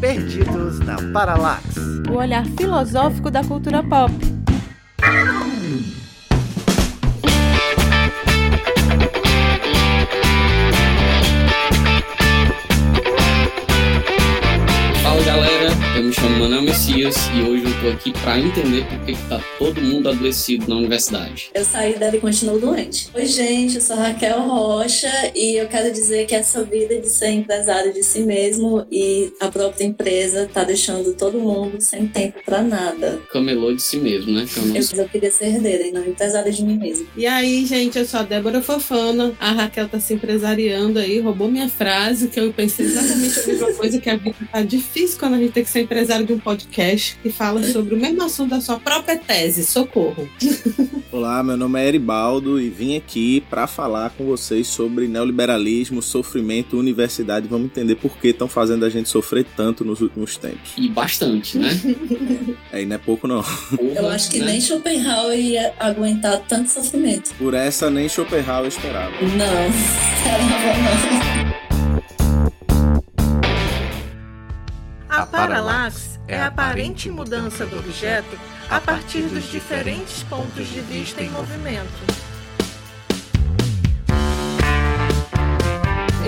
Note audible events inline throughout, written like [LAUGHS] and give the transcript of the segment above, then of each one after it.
Perdidos na Paralax. O olhar filosófico da cultura pop. Fala galera, eu me chamo Manuel Messias e hoje eu aqui para entender por que tá todo mundo adoecido na universidade. Eu saí dela e continuo doente. Oi, gente, eu sou Raquel Rocha e eu quero dizer que essa vida de ser empresário de si mesmo e a própria empresa tá deixando todo mundo sem tempo para nada. Camelô de si mesmo, né? Eu, eu queria ser herdeira e não empresária de mim mesma. E aí, gente, eu sou a Débora Fofana. A Raquel tá se empresariando aí, roubou minha frase, que eu pensei exatamente a mesma [LAUGHS] coisa, que a vida tá difícil quando a gente tem que ser empresário de um podcast que fala sobre [LAUGHS] o mesmo assunto da sua própria tese. Socorro. [LAUGHS] Olá, meu nome é Eribaldo e vim aqui para falar com vocês sobre neoliberalismo, sofrimento, universidade. Vamos entender por que estão fazendo a gente sofrer tanto nos últimos tempos. E bastante, né? Aí [LAUGHS] não é pouco, não. Eu Porra, acho que né? nem Schopenhauer ia aguentar tanto sofrimento. Por essa nem Schopenhauer esperava. Não, caramba, não. A paralaxe é a aparente mudança do objeto a partir dos diferentes pontos de vista em movimento.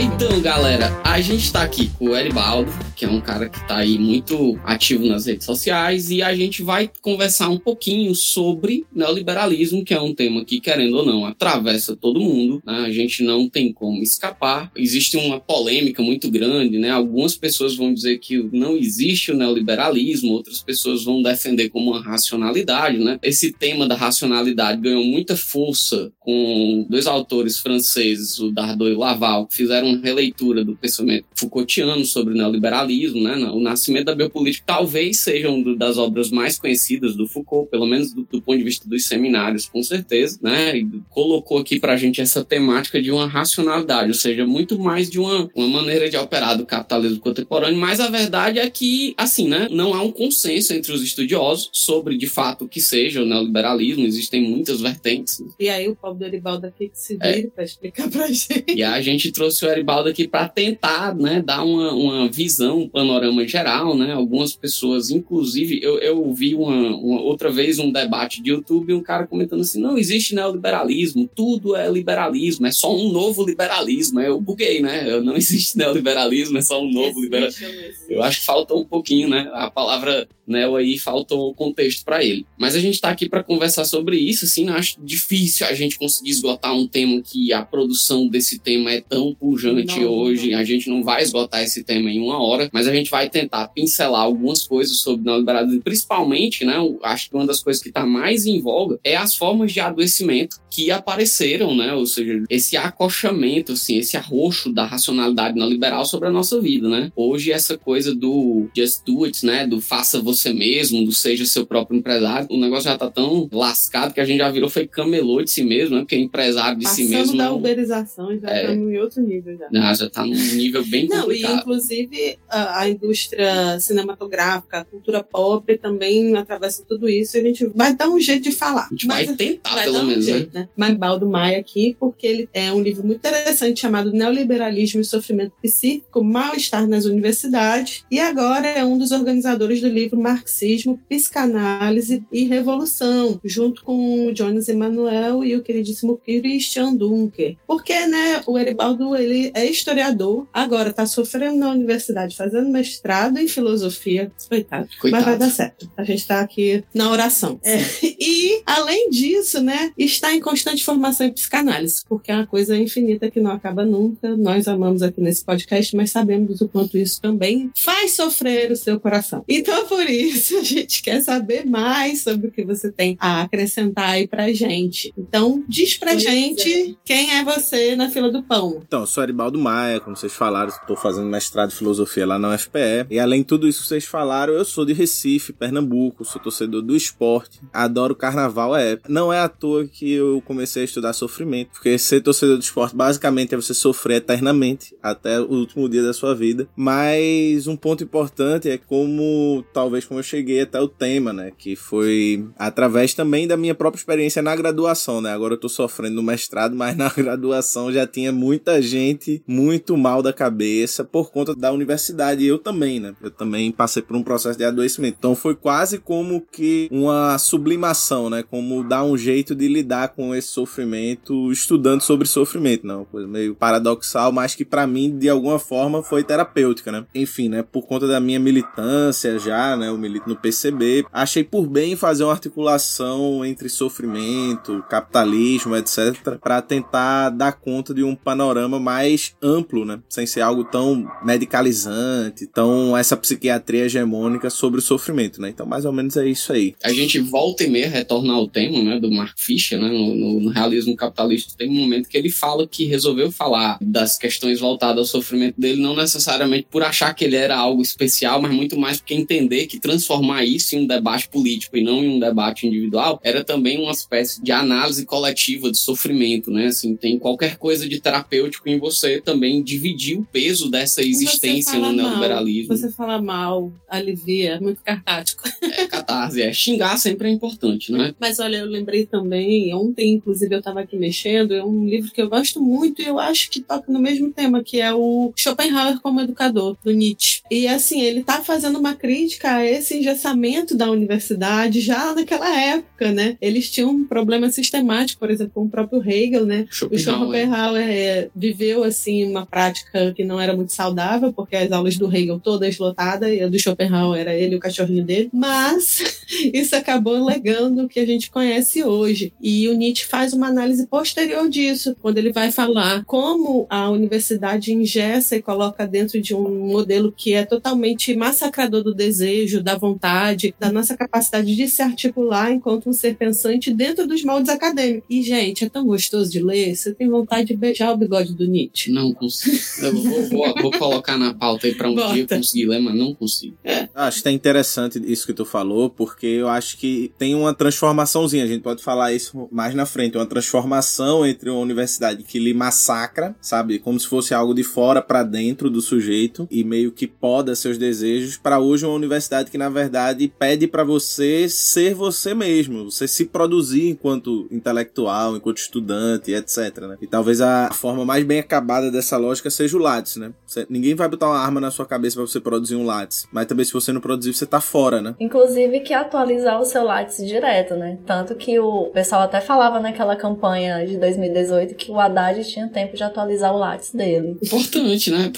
Então, galera, a gente tá aqui com o Eribaldo, que é um cara que tá aí muito ativo nas redes sociais, e a gente vai conversar um pouquinho sobre neoliberalismo, que é um tema que, querendo ou não, atravessa todo mundo, né? A gente não tem como escapar. Existe uma polêmica muito grande, né? Algumas pessoas vão dizer que não existe o neoliberalismo, outras pessoas vão defender como uma racionalidade, né? Esse tema da racionalidade ganhou muita força com dois autores franceses, o Dardot e o Laval, que fizeram uma releitura do pensamento Foucaultiano sobre o neoliberalismo, né? O Nascimento da Biopolítica talvez seja uma das obras mais conhecidas do Foucault, pelo menos do, do ponto de vista dos seminários, com certeza, né? E colocou aqui pra gente essa temática de uma racionalidade, ou seja, muito mais de uma, uma maneira de operar do capitalismo contemporâneo, mas a verdade é que, assim, né? Não há um consenso entre os estudiosos sobre, de fato, o que seja o neoliberalismo, existem muitas vertentes, E aí, o pobre do Eribaldo aqui que se É. vire pra explicar pra [LAUGHS] gente. E a gente trouxe o Aqui para tentar, né, dar uma, uma visão, um panorama geral, né? Algumas pessoas, inclusive, eu, eu vi uma, uma- outra vez um debate de YouTube e um cara comentando assim: não existe neoliberalismo, tudo é liberalismo, é só um novo liberalismo. Eu buguei, né? Eu, não [LAUGHS] existe neoliberalismo, é só um novo liberalismo. Eu acho que faltou um pouquinho, né? A palavra neo aí faltou o contexto para ele. Mas a gente está aqui para conversar sobre isso, assim, eu acho difícil a gente conseguir esgotar um tema que a produção desse tema é tão pujante Não, hoje. não. A gente não vai esgotar esse tema em uma hora, mas a gente vai tentar pincelar algumas coisas sobre neoliberalismo, principalmente, né? Acho que uma das coisas que está mais em voga é as formas de adoecimento que apareceram, né? Ou seja, esse acochamento, assim, esse arroxo da racionalidade neoliberal sobre a nossa vida, né? Hoje essa coisa do just do it, né? Do faça você mesmo, do seja seu próprio empresário, o negócio já tá tão lascado que a gente já virou foi camelô de si mesmo, né? Porque empresário de si Passando mesmo da uberização, já É. estamos em outro nível já. não, já tá num nível bem Não, e complicado. inclusive a, a indústria cinematográfica, a cultura pop também atravessa tudo isso. E a gente vai dar um jeito de falar. A gente Mas vai tentar, vai pelo um menos, né? jeito, né? Maribaldo Maia aqui, porque ele é um livro muito interessante chamado Neoliberalismo e Sofrimento Psíquico, Mal-Estar nas Universidades, e agora é um dos organizadores do livro Marxismo, Psicanálise e Revolução, junto com o Jonas Emanuel e o queridíssimo Christian Dunker. Porque, né, o Eribaldo, ele é historiador, agora está sofrendo na universidade, fazendo mestrado em filosofia, coitado. Mas vai Coitado. dar certo. A gente está aqui na oração. É, [LAUGHS] E, além disso, né, está em constante formação em psicanálise, porque é uma coisa infinita que não acaba nunca. Nós amamos aqui nesse podcast, mas sabemos o quanto isso também faz sofrer o seu coração. Então, por isso, a gente quer saber mais sobre o que você tem a acrescentar aí pra gente. Então, diz pra Pois gente quem é você na fila do pão. Então, eu sou Aribaldo Maia, como vocês falaram, estou fazendo mestrado de filosofia lá na UFPE. E além de tudo isso que vocês falaram, eu sou de Recife, Pernambuco, sou torcedor do esporte, adoro carnaval, é. Não é à toa que eu comecei a estudar sofrimento, porque ser torcedor do esporte basicamente é você sofrer eternamente até o último dia da sua vida. Mas um ponto importante é como, talvez como eu cheguei até o tema, né, que foi através também da minha própria experiência na graduação, né. Agora eu tô sofrendo no mestrado, mas na [LAUGHS] graduação já tinha muita gente realmente muito mal da cabeça por conta da universidade. Eu também, né? Eu também passei por um processo de adoecimento. Então foi quase como que uma sublimação, né? Como dar um jeito de lidar com esse sofrimento estudando sobre sofrimento, não? Né? Coisa meio paradoxal, mas que para mim, de alguma forma, foi terapêutica, né? Enfim, né? Por conta da minha militância já, né? Eu milito no PCB. Achei por bem fazer uma articulação entre sofrimento, capitalismo, etc., para tentar dar conta de um panorama mais amplo, né? Sem ser algo tão medicalizante, tão essa psiquiatria hegemônica sobre o sofrimento, né? Então, mais ou menos é isso aí. A gente volta e meia retornar ao tema, né, do Mark Fisher, né, no, no, no realismo capitalista, tem um momento que ele fala que resolveu falar das questões voltadas ao sofrimento dele, não necessariamente por achar que ele era algo especial, mas muito mais porque entender que transformar isso em um debate político e não em um debate individual era também uma espécie de análise coletiva de sofrimento, né? Assim, tem qualquer coisa de terapêutico em você também dividir o peso dessa existência no neoliberalismo. Você fala mal, alivia, é muito catártico. É, catarse, é. Xingar sempre é importante, né? Mas olha, eu lembrei também, ontem, inclusive, eu estava aqui mexendo, é um livro que eu gosto muito e eu acho que toca no mesmo tema, que é o Schopenhauer como educador, do Nietzsche. E assim, ele está fazendo uma crítica a esse engessamento da universidade já naquela época, né? Eles tinham um problema sistemático, por exemplo, com o próprio Hegel, né? Schopenhauer. O Schopenhauer é, viveu assim uma prática que não era muito saudável, porque as aulas do Hegel todas lotadas e a do Schopenhauer era ele e o cachorrinho dele. Mas [LAUGHS] isso acabou legando o que a gente conhece hoje. E o Nietzsche faz uma análise posterior disso, quando ele vai falar como a universidade ingessa e coloca dentro de um modelo que é totalmente massacrador do desejo, da vontade, da nossa capacidade de se articular enquanto um ser pensante dentro dos moldes acadêmicos. E, gente, é tão gostoso de ler, você tem vontade de beijar o bigode do Nietzsche. Não consigo. Eu vou, vou, vou colocar na pauta aí pra um Bota. dia conseguir ler, mas não consigo. É. Acho que é interessante isso que tu falou, porque eu acho que tem uma transformaçãozinha, a gente pode falar isso mais na frente, uma transformação entre uma universidade que lhe massacra, sabe, como se fosse algo de fora para dentro do sujeito e meio que poda seus desejos, para hoje uma universidade que na verdade pede para você ser você mesmo, você se produzir enquanto intelectual, enquanto estudante, etc, né? E talvez a forma mais bem acabada dessa lógica seja o Lattes, né? Você, ninguém vai botar uma arma na sua cabeça para você produzir um Lattes, mas também se você não produzir, você tá fora, né? Inclusive que atualizar o seu Lattes direto, né? Tanto que o pessoal até falava naquela campanha de 2018 que o Haddad tinha tempo de atualizar o Lattes dele. Importante, [LAUGHS] né?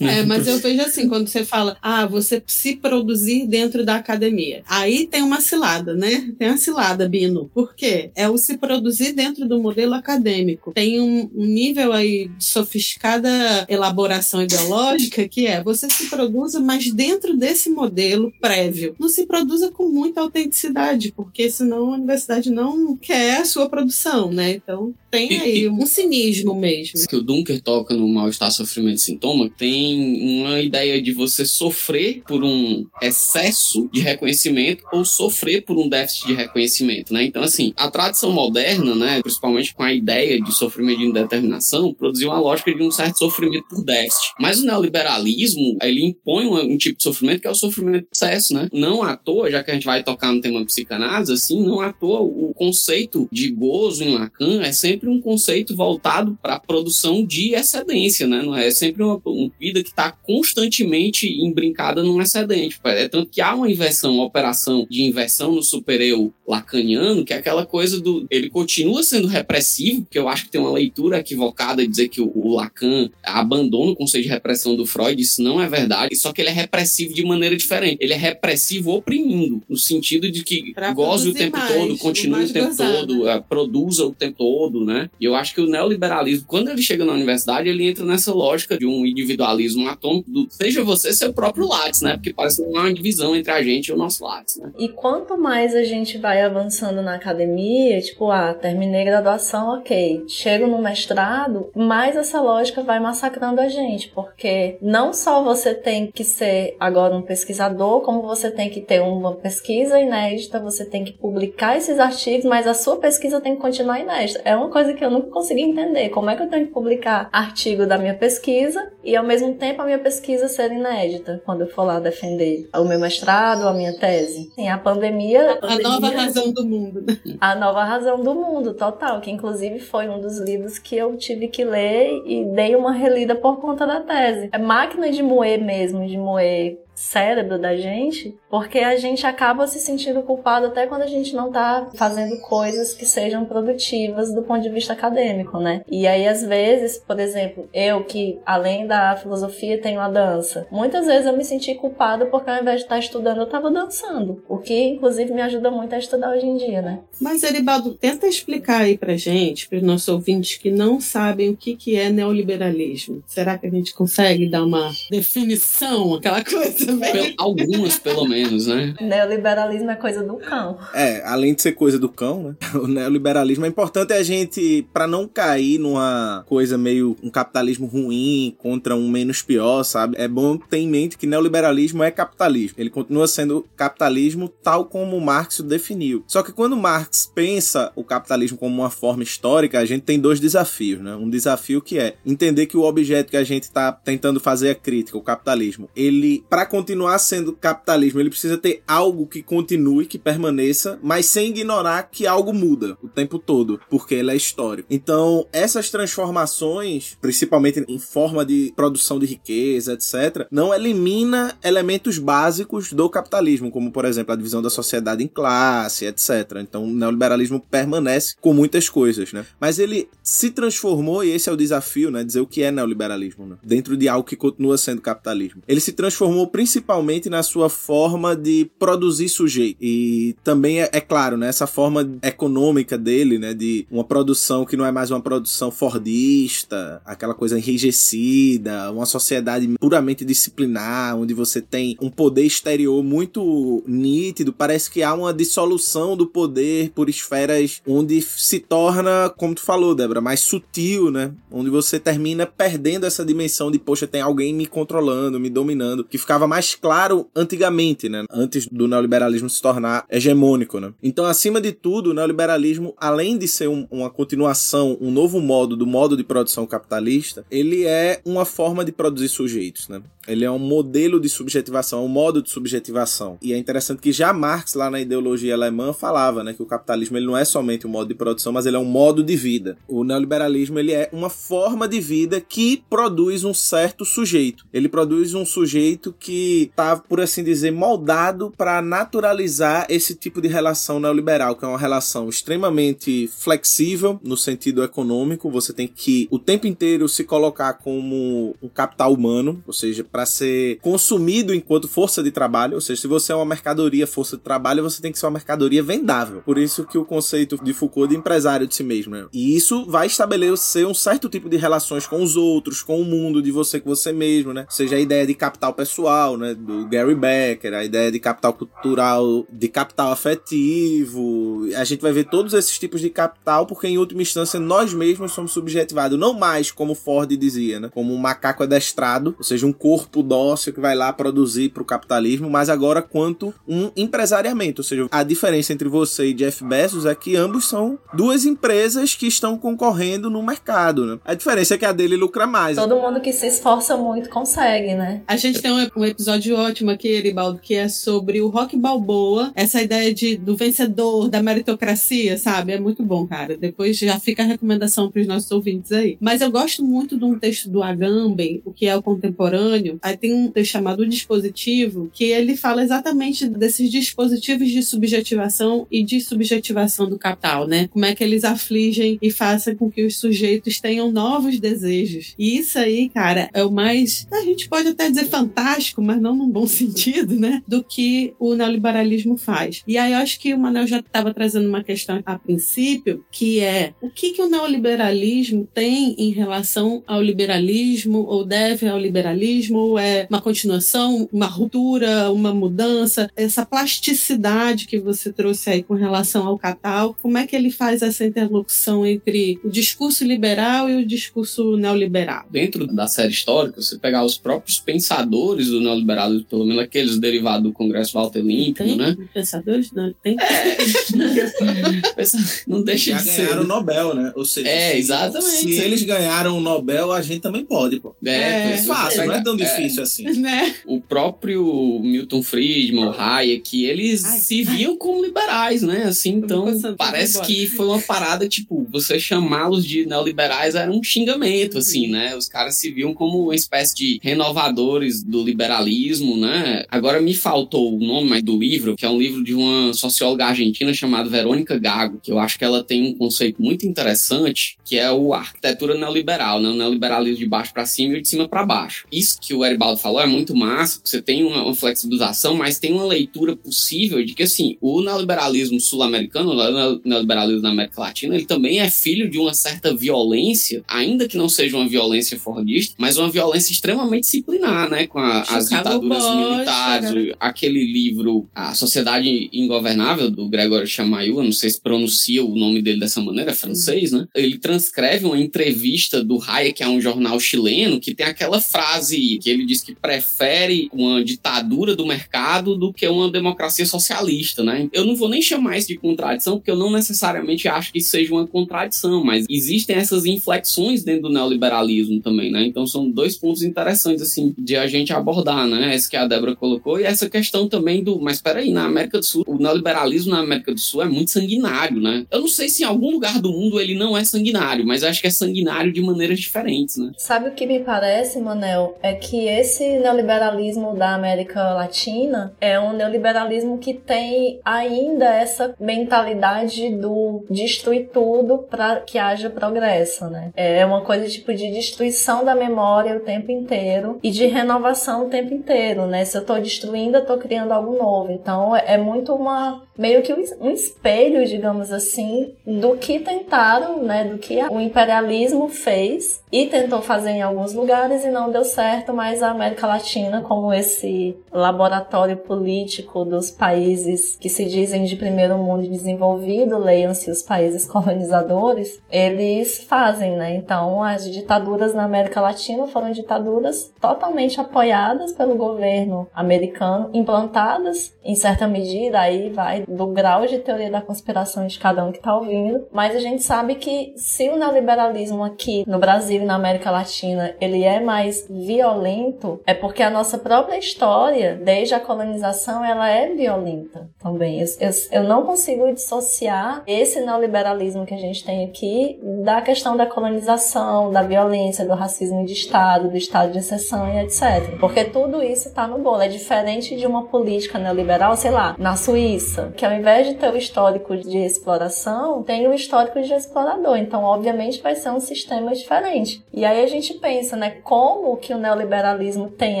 é, mas eu vejo assim, quando você fala, ah, você se produzir dentro da academia. Aí tem uma cilada, né? Tem uma cilada, Bino. Por quê? É o se produzir dentro do modelo acadêmico. Tem um, um nível aí de sofisticada elaboração ideológica que é você se produza, mas dentro desse modelo prévio. Não se produza com muita autenticidade, porque senão a universidade não quer a sua produção, né? Então tem aí um cinismo mesmo. Que o Dunker toca no Mal-Estar, Sofrimento e Sintoma tem uma ideia de você sofrer por um excesso de reconhecimento ou sofrer por um déficit de reconhecimento, né? Então, assim, a tradição moderna, né, principalmente com a ideia de sofrimento de indeterminação, produziu uma lógica de um certo sofrimento por déficit. Mas o neoliberalismo, ele impõe um, um tipo de sofrimento que é o sofrimento de excesso, né? Não à toa, já que a gente vai tocar no tema psicanálise, assim, não à toa o conceito de gozo em Lacan é sempre um conceito voltado para a produção de excedência, né? Não é, é sempre uma, uma vida que está constantemente embrincada num excedente. É tanto que há uma inversão, uma operação de inversão no supereu lacaniano, que é aquela coisa do. Ele continua sendo repressivo, porque eu acho que tem uma leitura equivocada dizer que o, o Lacan abandona o conceito de repressão do Freud, isso não é verdade, só que ele é repressivo de maneira diferente. Ele é repressivo oprimindo, no sentido de que pra goze o tempo mais, todo, continue o, tempo todo, uh, produza o tempo todo, né? E eu acho que o neoliberalismo, quando ele chega na universidade, ele entra nessa lógica de um individualismo atômico, do, seja você seu próprio Lattes, né? Porque parece que não há uma divisão entre a gente e o nosso Lattes, né? E quanto mais a gente vai avançando na academia, tipo, ah, terminei graduação, ok, chego no mestrado, mais essa lógica vai massacrando a gente, porque não só você tem que ser agora um pesquisador, como você tem que ter uma pesquisa inédita, você tem que publicar esses artigos, mas a sua pesquisa tem que continuar inédita. É uma coisa que eu nunca consegui entender. Como é que eu tenho que publicar artigo da minha pesquisa e ao mesmo tempo a minha pesquisa ser inédita quando eu for lá defender o meu mestrado, a minha tese. Sim, a pandemia, a, pandemia, a nova razão do mundo. A nova razão do mundo, total. Que inclusive foi um dos livros que eu tive que ler e dei uma relida por conta da tese. É máquina de moer mesmo, de moer cérebro da gente, porque a gente acaba se sentindo culpado até quando a gente não tá fazendo coisas que sejam produtivas do ponto de vista acadêmico, né? E aí, às vezes, por exemplo, eu que, além da filosofia, tenho a dança, muitas vezes eu me senti culpada porque ao invés de estar estudando, eu tava dançando, o que, inclusive, me ajuda muito a estudar hoje em dia, né? Mas, Eribaldo, tenta explicar aí pra gente, para os nossos ouvintes que não sabem o que, que é neoliberalismo. Será que a gente consegue dar uma definição, aquela coisa também. algumas, pelo menos, né? Neoliberalismo é coisa do cão. É, além de ser coisa do cão, né? [LAUGHS] O neoliberalismo é importante a gente, para não cair numa coisa meio um capitalismo ruim contra um menos pior, sabe? É bom ter em mente que neoliberalismo é capitalismo. Ele continua sendo capitalismo tal como Marx o definiu. Só que quando Marx pensa o capitalismo como uma forma histórica, a gente tem dois desafios, né? Um desafio que é entender que o objeto que a gente está tentando fazer a crítica, o capitalismo, ele, para continuar sendo capitalismo, ele precisa ter algo que continue, que permaneça, mas sem ignorar que algo muda o tempo todo, porque ele é histórico. Então, essas transformações, principalmente em forma de produção de riqueza, etc., não elimina elementos básicos do capitalismo, como, por exemplo, a divisão da sociedade em classe, etc. Então, o neoliberalismo permanece com muitas coisas, né? Mas ele se transformou, e esse é o desafio, né? Dizer o que é neoliberalismo, né? Dentro de algo que continua sendo capitalismo. Ele se transformou principalmente principalmente na sua forma de produzir sujeito. E também é, é, claro, né, essa forma econômica dele, né, de uma produção que não é mais uma produção fordista, aquela coisa enrijecida, uma sociedade puramente disciplinar, onde você tem um poder exterior muito nítido, parece que há uma dissolução do poder por esferas onde se torna, como tu falou, Débora, mais sutil, né? Onde você termina perdendo essa dimensão de, poxa, tem alguém me controlando, me dominando, que ficava mais mais claro antigamente, né? Antes do neoliberalismo se tornar hegemônico, né? Então, acima de tudo, o neoliberalismo, além de ser um, uma continuação, um novo modo do modo de produção capitalista, ele é uma forma de produzir sujeitos, né? Ele é um modelo de subjetivação, um modo de subjetivação. E é interessante que já Marx, lá na ideologia alemã, falava né, que o capitalismo ele não é somente um modo de produção, mas ele é um modo de vida. O neoliberalismo ele é uma forma de vida que produz um certo sujeito. Ele produz um sujeito que está, por assim dizer, moldado para naturalizar esse tipo de relação neoliberal, que é uma relação extremamente flexível no sentido econômico. Você tem que o tempo inteiro se colocar como um capital humano, ou seja, para ser consumido enquanto força de trabalho, ou seja, se você é uma mercadoria força de trabalho, você tem que ser uma mercadoria vendável. Por isso que o conceito de Foucault de empresário de si mesmo, né? E isso vai estabelecer um certo tipo de relações com os outros, com o mundo, de você com você mesmo, né? Seja, a ideia de capital pessoal, né, do Gary Becker, a ideia de capital cultural, de capital afetivo. A gente vai ver todos esses tipos de capital porque em última instância nós mesmos somos subjetivados, não mais como Ford dizia, né? Como um macaco adestrado, ou seja, um corpo corpo dócil que vai lá produzir para o capitalismo, mas agora quanto um empresariamento. Ou seja, a diferença entre você e Jeff Bezos é que ambos são duas empresas que estão concorrendo no mercado. Né? A diferença é que a dele lucra mais. Todo mundo que se esforça muito consegue, né? A gente tem um, episódio ótimo aqui, Eribaldo, que é sobre o Rock Balboa, essa ideia de, do vencedor, da meritocracia, sabe? É muito bom, cara. Depois já fica a recomendação para os nossos ouvintes aí. Mas eu gosto muito de um texto do Agamben, o que é o contemporâneo, Aí tem um chamado Dispositivo, que ele fala exatamente desses dispositivos de subjetivação e de subjetivação do capital, né? Como é que eles afligem e fazem com que os sujeitos tenham novos desejos. E isso aí, cara, é o mais, a gente pode até dizer fantástico, mas não num bom [LAUGHS] sentido, né? Do que o neoliberalismo faz. E aí eu acho que o Manel já estava trazendo uma questão a princípio, que é o que, que o neoliberalismo tem em relação ao liberalismo ou deve ao liberalismo é uma continuação, uma ruptura, uma mudança, essa plasticidade que você trouxe aí com relação ao Catal, como é que ele faz essa interlocução entre o discurso liberal e o discurso neoliberal? Dentro da série histórica, você pegar os próprios pensadores do neoliberalismo, pelo menos aqueles derivados do Congresso Walter Lippmann, né? [LAUGHS] Pensadores? Não, tem. É. não deixa Já de ser. ganharam o Nobel, né? Ou seja, É, se- exatamente. Se eles ganharam o Nobel, a gente também pode, pô. É, É, Fácil, não é tão É. difícil assim. [LAUGHS] Né? o próprio Milton Friedman, o Hayek, eles Ai, se viam como liberais, né? Assim, então parece que foi uma parada, tipo, você chamá-los de neoliberais era um xingamento, assim, né? Os caras se viam como uma espécie de renovadores do liberalismo, né? Agora me faltou o nome mas do livro, que é um livro de uma socióloga argentina chamada Verônica Gago, que eu acho que ela tem um conceito muito interessante, que é o arquitetura neoliberal, né? O neoliberalismo de baixo para cima e de cima para baixo. Isso que o Eribaldo falou é muito massa, você tem uma, uma flexibilização, mas tem uma leitura possível de que, assim, o neoliberalismo sul-americano, o neo- neoliberalismo na América Latina, ele também é filho de uma certa violência, ainda que não seja uma violência fordista, mas uma violência extremamente disciplinar, né? Com a- as ditaduras militares, cara. aquele livro A Sociedade Ingovernável, do Gregor Chamayu, eu não sei se pronuncia o nome dele dessa maneira, é francês, né? Ele transcreve uma entrevista do Hayek a um jornal chileno que tem aquela frase que ele diz que prefere uma ditadura do mercado do que uma democracia socialista, né? Eu não vou nem chamar isso de contradição, porque eu não necessariamente acho que isso seja uma contradição, mas existem essas inflexões dentro do neoliberalismo também, né? Então são dois pontos interessantes, assim, de a gente abordar, né? Essa que a Débora colocou e essa questão também do. Mas peraí, na América do Sul, o neoliberalismo na América do Sul é muito sanguinário, né? Eu não sei se em algum lugar do mundo ele não é sanguinário, mas acho que é sanguinário de maneiras diferentes, né? Sabe o que me parece, Manel? É que esse neoliberalismo da América Latina é um neoliberalismo que tem ainda essa mentalidade do destruir tudo para que haja progresso, né? É uma coisa tipo de destruição da memória o tempo inteiro e de renovação o tempo inteiro, né? Se eu tô destruindo, eu tô criando algo novo. Então é muito uma meio que um es- espelho, digamos assim, do que tentaram, né, do que o imperialismo fez e tentou fazer em alguns lugares e não deu certo, mas a América Latina, como esse laboratório político dos países que se dizem de primeiro mundo desenvolvido, leiam-se os países [LAUGHS] colonizadores, eles fazem, né? Então, as ditaduras na América Latina foram ditaduras totalmente apoiadas pelo governo americano, implantadas em certa medida, aí vai do grau de teoria da conspiração de cada um que tá ouvindo, mas a gente sabe que se o neoliberalismo aqui no Brasil na América Latina, ele é mais violento, é porque a nossa própria história, desde a colonização, ela é violenta também. Eu, eu, eu não consigo dissociar esse neoliberalismo que a gente tem aqui da questão da colonização, da violência, do racismo de Estado, do estado de exceção e etc. Porque tudo isso tá no bolo. É diferente de uma política neoliberal, sei lá, na Suíça, que ao invés de ter o histórico de exploração, tem o histórico de explorador. Então, obviamente, vai ser um sistema diferente. E aí a gente pensa, né, como que o neoliberalismo tem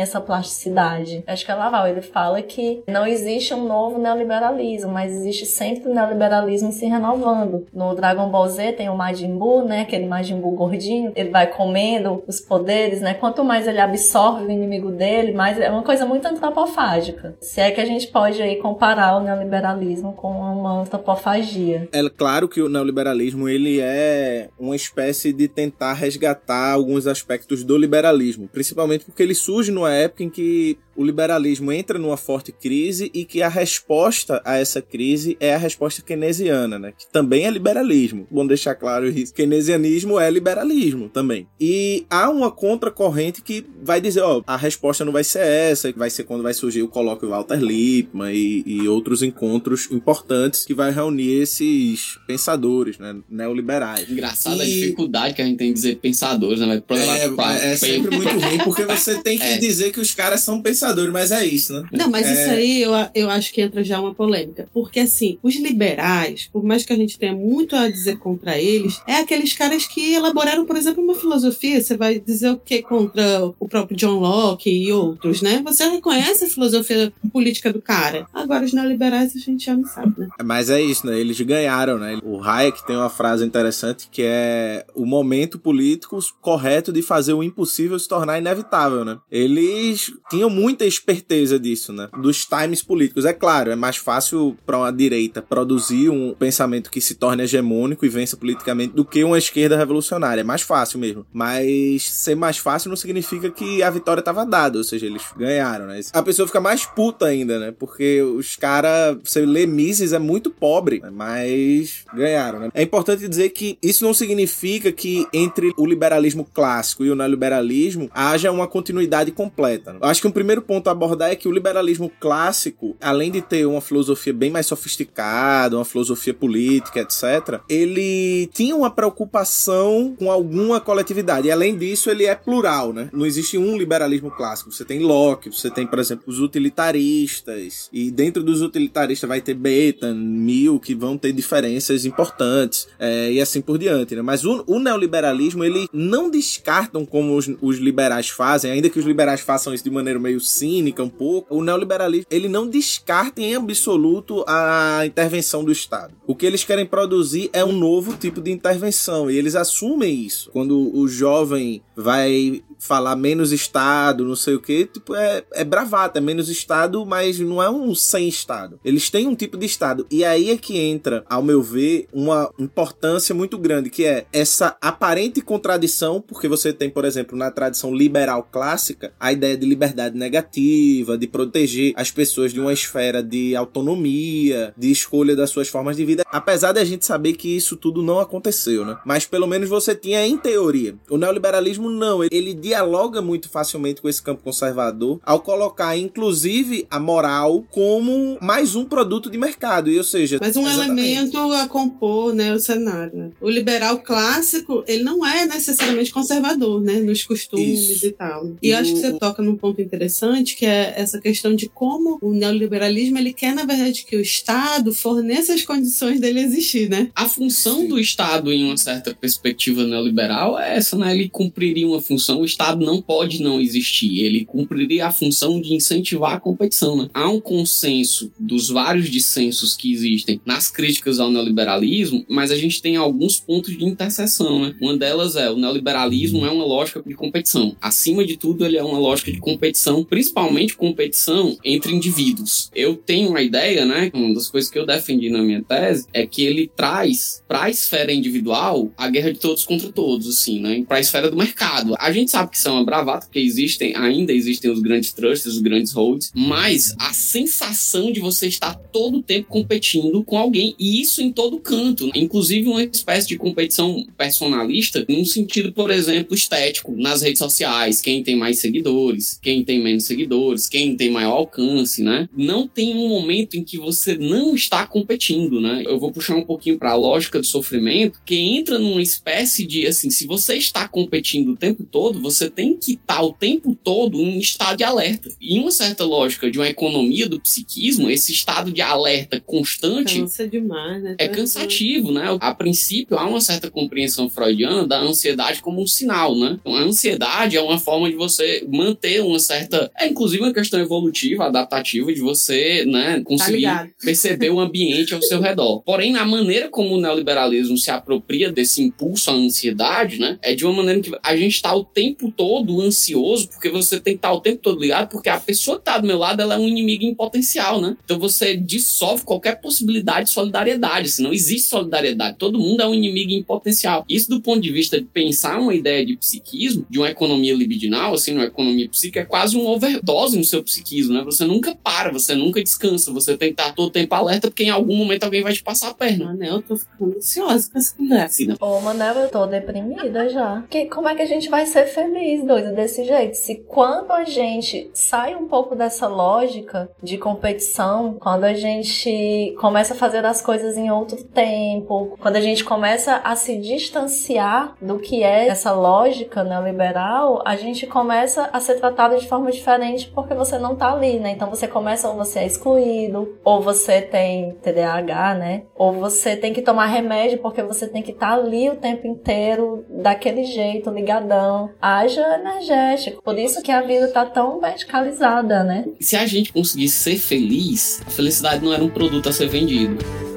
essa plasticidade? Acho que é Laval, ele fala que não existe um novo neoliberalismo, mas existe sempre o neoliberalismo se renovando. No Dragon Ball Z tem o Majin Buu, né, aquele Majin Buu gordinho, ele vai comendo os poderes, né? Quanto mais ele absorve o inimigo dele, mais é uma coisa muito antropofágica. Se é que a gente pode aí comparar o neoliberalismo com uma antropofagia. É claro que o neoliberalismo ele é uma espécie de tentar resgatar alguns aspectos do liberalismo, principalmente porque ele surge numa época em que o liberalismo entra numa forte crise e que a resposta a essa crise é a resposta keynesiana, né? Que também é liberalismo. Bom deixar claro isso. Keynesianismo é liberalismo também. E há uma contracorrente que vai dizer, ó, a resposta não vai ser essa, vai ser quando vai surgir o colóquio Walter Lippmann e, e outros encontros importantes que vai reunir esses pensadores, né, neoliberais. Engraçado a E- dificuldade que a gente tem de dizer pensadores, né? É, é sempre muito [LAUGHS] ruim, porque você tem que É. dizer que os caras são pensadores, mas é isso, né? Não, mas É. isso aí eu, eu acho que entra já uma polêmica. Porque, assim, os liberais, por mais que a gente tenha muito a dizer contra eles, é aqueles caras que elaboraram, por exemplo, uma filosofia. Você vai dizer o que contra o próprio John Locke e outros, né? Você reconhece a filosofia política do cara. Agora, os neoliberais a gente já não sabe, né? Mas é isso, né? Eles ganharam, né? O Hayek tem uma frase interessante que é o momento político correto de fazer o impossível se tornar inevitável, né? Eles tinham muito muita esperteza disso, né? Dos times políticos. É claro, é mais fácil para uma direita produzir um pensamento que se torne hegemônico e vença politicamente do que uma esquerda revolucionária. É mais fácil mesmo. Mas ser mais fácil não significa que a vitória estava dada, ou seja, eles ganharam, né? A pessoa fica mais puta ainda, né? Porque os caras, você lê Mises é muito pobre, né? mas ganharam, né? É importante dizer que isso não significa que entre o liberalismo clássico e o neoliberalismo haja uma continuidade completa. Né? Eu acho que um primeiro ponto a abordar é que o liberalismo clássico, além de ter uma filosofia bem mais sofisticada, uma filosofia política, etc., ele tinha uma preocupação com alguma coletividade. E além disso, ele é plural, né? Não existe um liberalismo clássico. Você tem Locke, você tem, por exemplo, os utilitaristas, e dentro dos utilitaristas vai ter Bentham, Mill, que vão ter diferenças importantes, é, e assim por diante, né? Mas o, o neoliberalismo, ele não descartam como os, os, liberais fazem, ainda que os liberais façam isso de maneira meio cínica um pouco, o neoliberalismo, ele não descarta em absoluto a intervenção do Estado. O que eles querem produzir é um novo tipo de intervenção, e eles assumem isso. Quando o jovem vai falar menos Estado, não sei o que, tipo, é, é bravata, é menos Estado, mas não é um sem Estado. Eles têm um tipo de Estado. E aí é que entra, ao meu ver, uma importância muito grande, que é essa aparente contradição, porque você tem, por exemplo, na tradição liberal clássica, a ideia de liberdade negativa, de proteger as pessoas de uma esfera de autonomia, de escolha das suas formas de vida, apesar de a gente saber que isso tudo não aconteceu, né? Mas pelo menos você tinha em teoria. O neoliberalismo não, ele dialoga muito facilmente com esse campo conservador ao colocar, inclusive, a moral como mais um produto de mercado. E, ou seja, mais um exatamente. elemento a compor né, o cenário. Né? O liberal clássico, ele não é necessariamente conservador, né? Nos costumes Isso. e tal. E, e acho que você toca num ponto interessante, que é essa questão de como o neoliberalismo, ele quer, na verdade, que o Estado forneça as condições dele existir, né? A função Sim. do Estado, em uma certa perspectiva neoliberal, é essa, né? Ele cumpriria uma função, o Estado não pode não existir. Ele cumpriria a função de incentivar a competição. Né? Há um consenso dos vários dissensos que existem nas críticas ao neoliberalismo, mas a gente tem alguns pontos de interseção. Né? Uma delas é o neoliberalismo é uma lógica de competição. Acima de tudo, ele é uma lógica de competição, principalmente competição entre indivíduos. Eu tenho uma ideia, né? Uma das coisas que eu defendi na minha tese é que ele traz para a esfera individual a guerra de todos contra todos, assim, né? Para a esfera do mercado. A gente sabe que são uma bravata, porque existem, ainda existem os grandes trusts, os grandes holds, mas a sensação de você estar todo o tempo competindo com alguém, e isso em todo canto, inclusive uma espécie de competição personalista, num sentido, por exemplo, estético, nas redes sociais, quem tem mais seguidores, quem tem menos seguidores, quem tem maior alcance, né? Não tem um momento em que você não está competindo, né? Eu vou puxar um pouquinho para a lógica do sofrimento, que entra numa espécie de assim, se você está competindo o tempo todo, você tem que estar o tempo todo em estado de alerta. E uma certa lógica de uma economia do psiquismo, esse estado de alerta constante Cansa demais, né? é cansativo, né? A princípio, há uma certa compreensão freudiana da ansiedade como um sinal, né? Então, a ansiedade é uma forma de você manter uma certa. É inclusive uma questão evolutiva, adaptativa, de você, né, conseguir tá perceber o ambiente ao seu redor. Porém, na maneira como o neoliberalismo se apropria desse impulso à ansiedade, né, é de uma maneira que a gente está o tempo todo ansioso, porque você tem que estar o tempo todo ligado, porque a pessoa que está do meu lado ela é um inimigo em potencial, né? Então você dissolve qualquer possibilidade de solidariedade, se não existe solidariedade, todo mundo é um inimigo em potencial. Isso do ponto de vista de pensar uma ideia de psiquismo, de uma economia libidinal, assim, uma economia psíquica, é quase um overdose no seu psiquismo, né? Você nunca para, você nunca descansa, você tem que estar todo tempo alerta, porque em algum momento alguém vai te passar a perna. Manel, eu tô ficando ansiosa com essa conversa. Né? Ô, Manel, eu tô deprimida já. Que, como é que a gente vai ser feliz, doido, desse jeito? Se quando a gente sai um pouco dessa lógica de competição, quando a gente começa a fazer as coisas em outro tempo, quando a gente começa a se distanciar do que é essa lógica neoliberal, a gente começa a ser tratado de forma diferente porque você não tá ali, né? Então você começa ou você é excluído, ou você tem TDAH, né? Ou você tem que tomar remédio porque você tem que estar tá ali o tempo inteiro daquele jeito, ligadão. Haja energético. Por isso que a vida tá tão verticalizada, né? Se a gente conseguisse ser feliz, a felicidade não era um produto a ser vendido.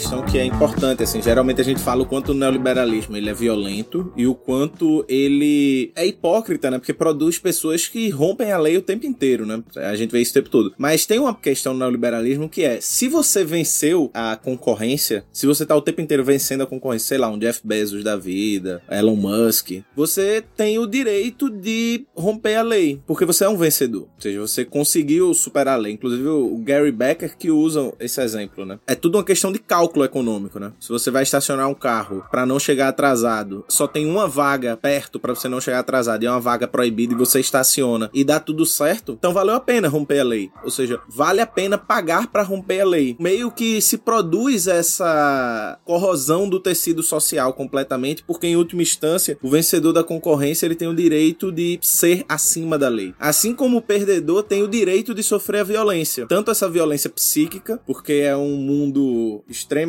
Questão que é importante, assim, geralmente a gente fala o quanto o neoliberalismo ele é violento e o quanto ele é hipócrita, né? Porque produz pessoas que rompem a lei o tempo inteiro, né? A gente vê isso o tempo todo. Mas tem uma questão no neoliberalismo que é, se você venceu a concorrência, se você tá o tempo inteiro vencendo a concorrência, sei lá, um Jeff Bezos da vida, Elon Musk, você tem o direito de romper a lei, porque você é um vencedor. Ou seja, você conseguiu superar a lei. Inclusive o Gary Becker que usa esse exemplo, né? É tudo uma questão de cálculo econômico, né? Se você vai estacionar um carro para não chegar atrasado, só tem uma vaga perto para você não chegar atrasado e é uma vaga proibida e você estaciona e dá tudo certo, então valeu a pena romper a lei. Ou seja, vale a pena pagar para romper a lei. Meio que se produz essa corrosão do tecido social completamente, porque em última instância, o vencedor da concorrência ele tem o direito de ser acima da lei. Assim como o perdedor tem o direito de sofrer a violência, tanto essa violência psíquica, porque é um mundo extremamente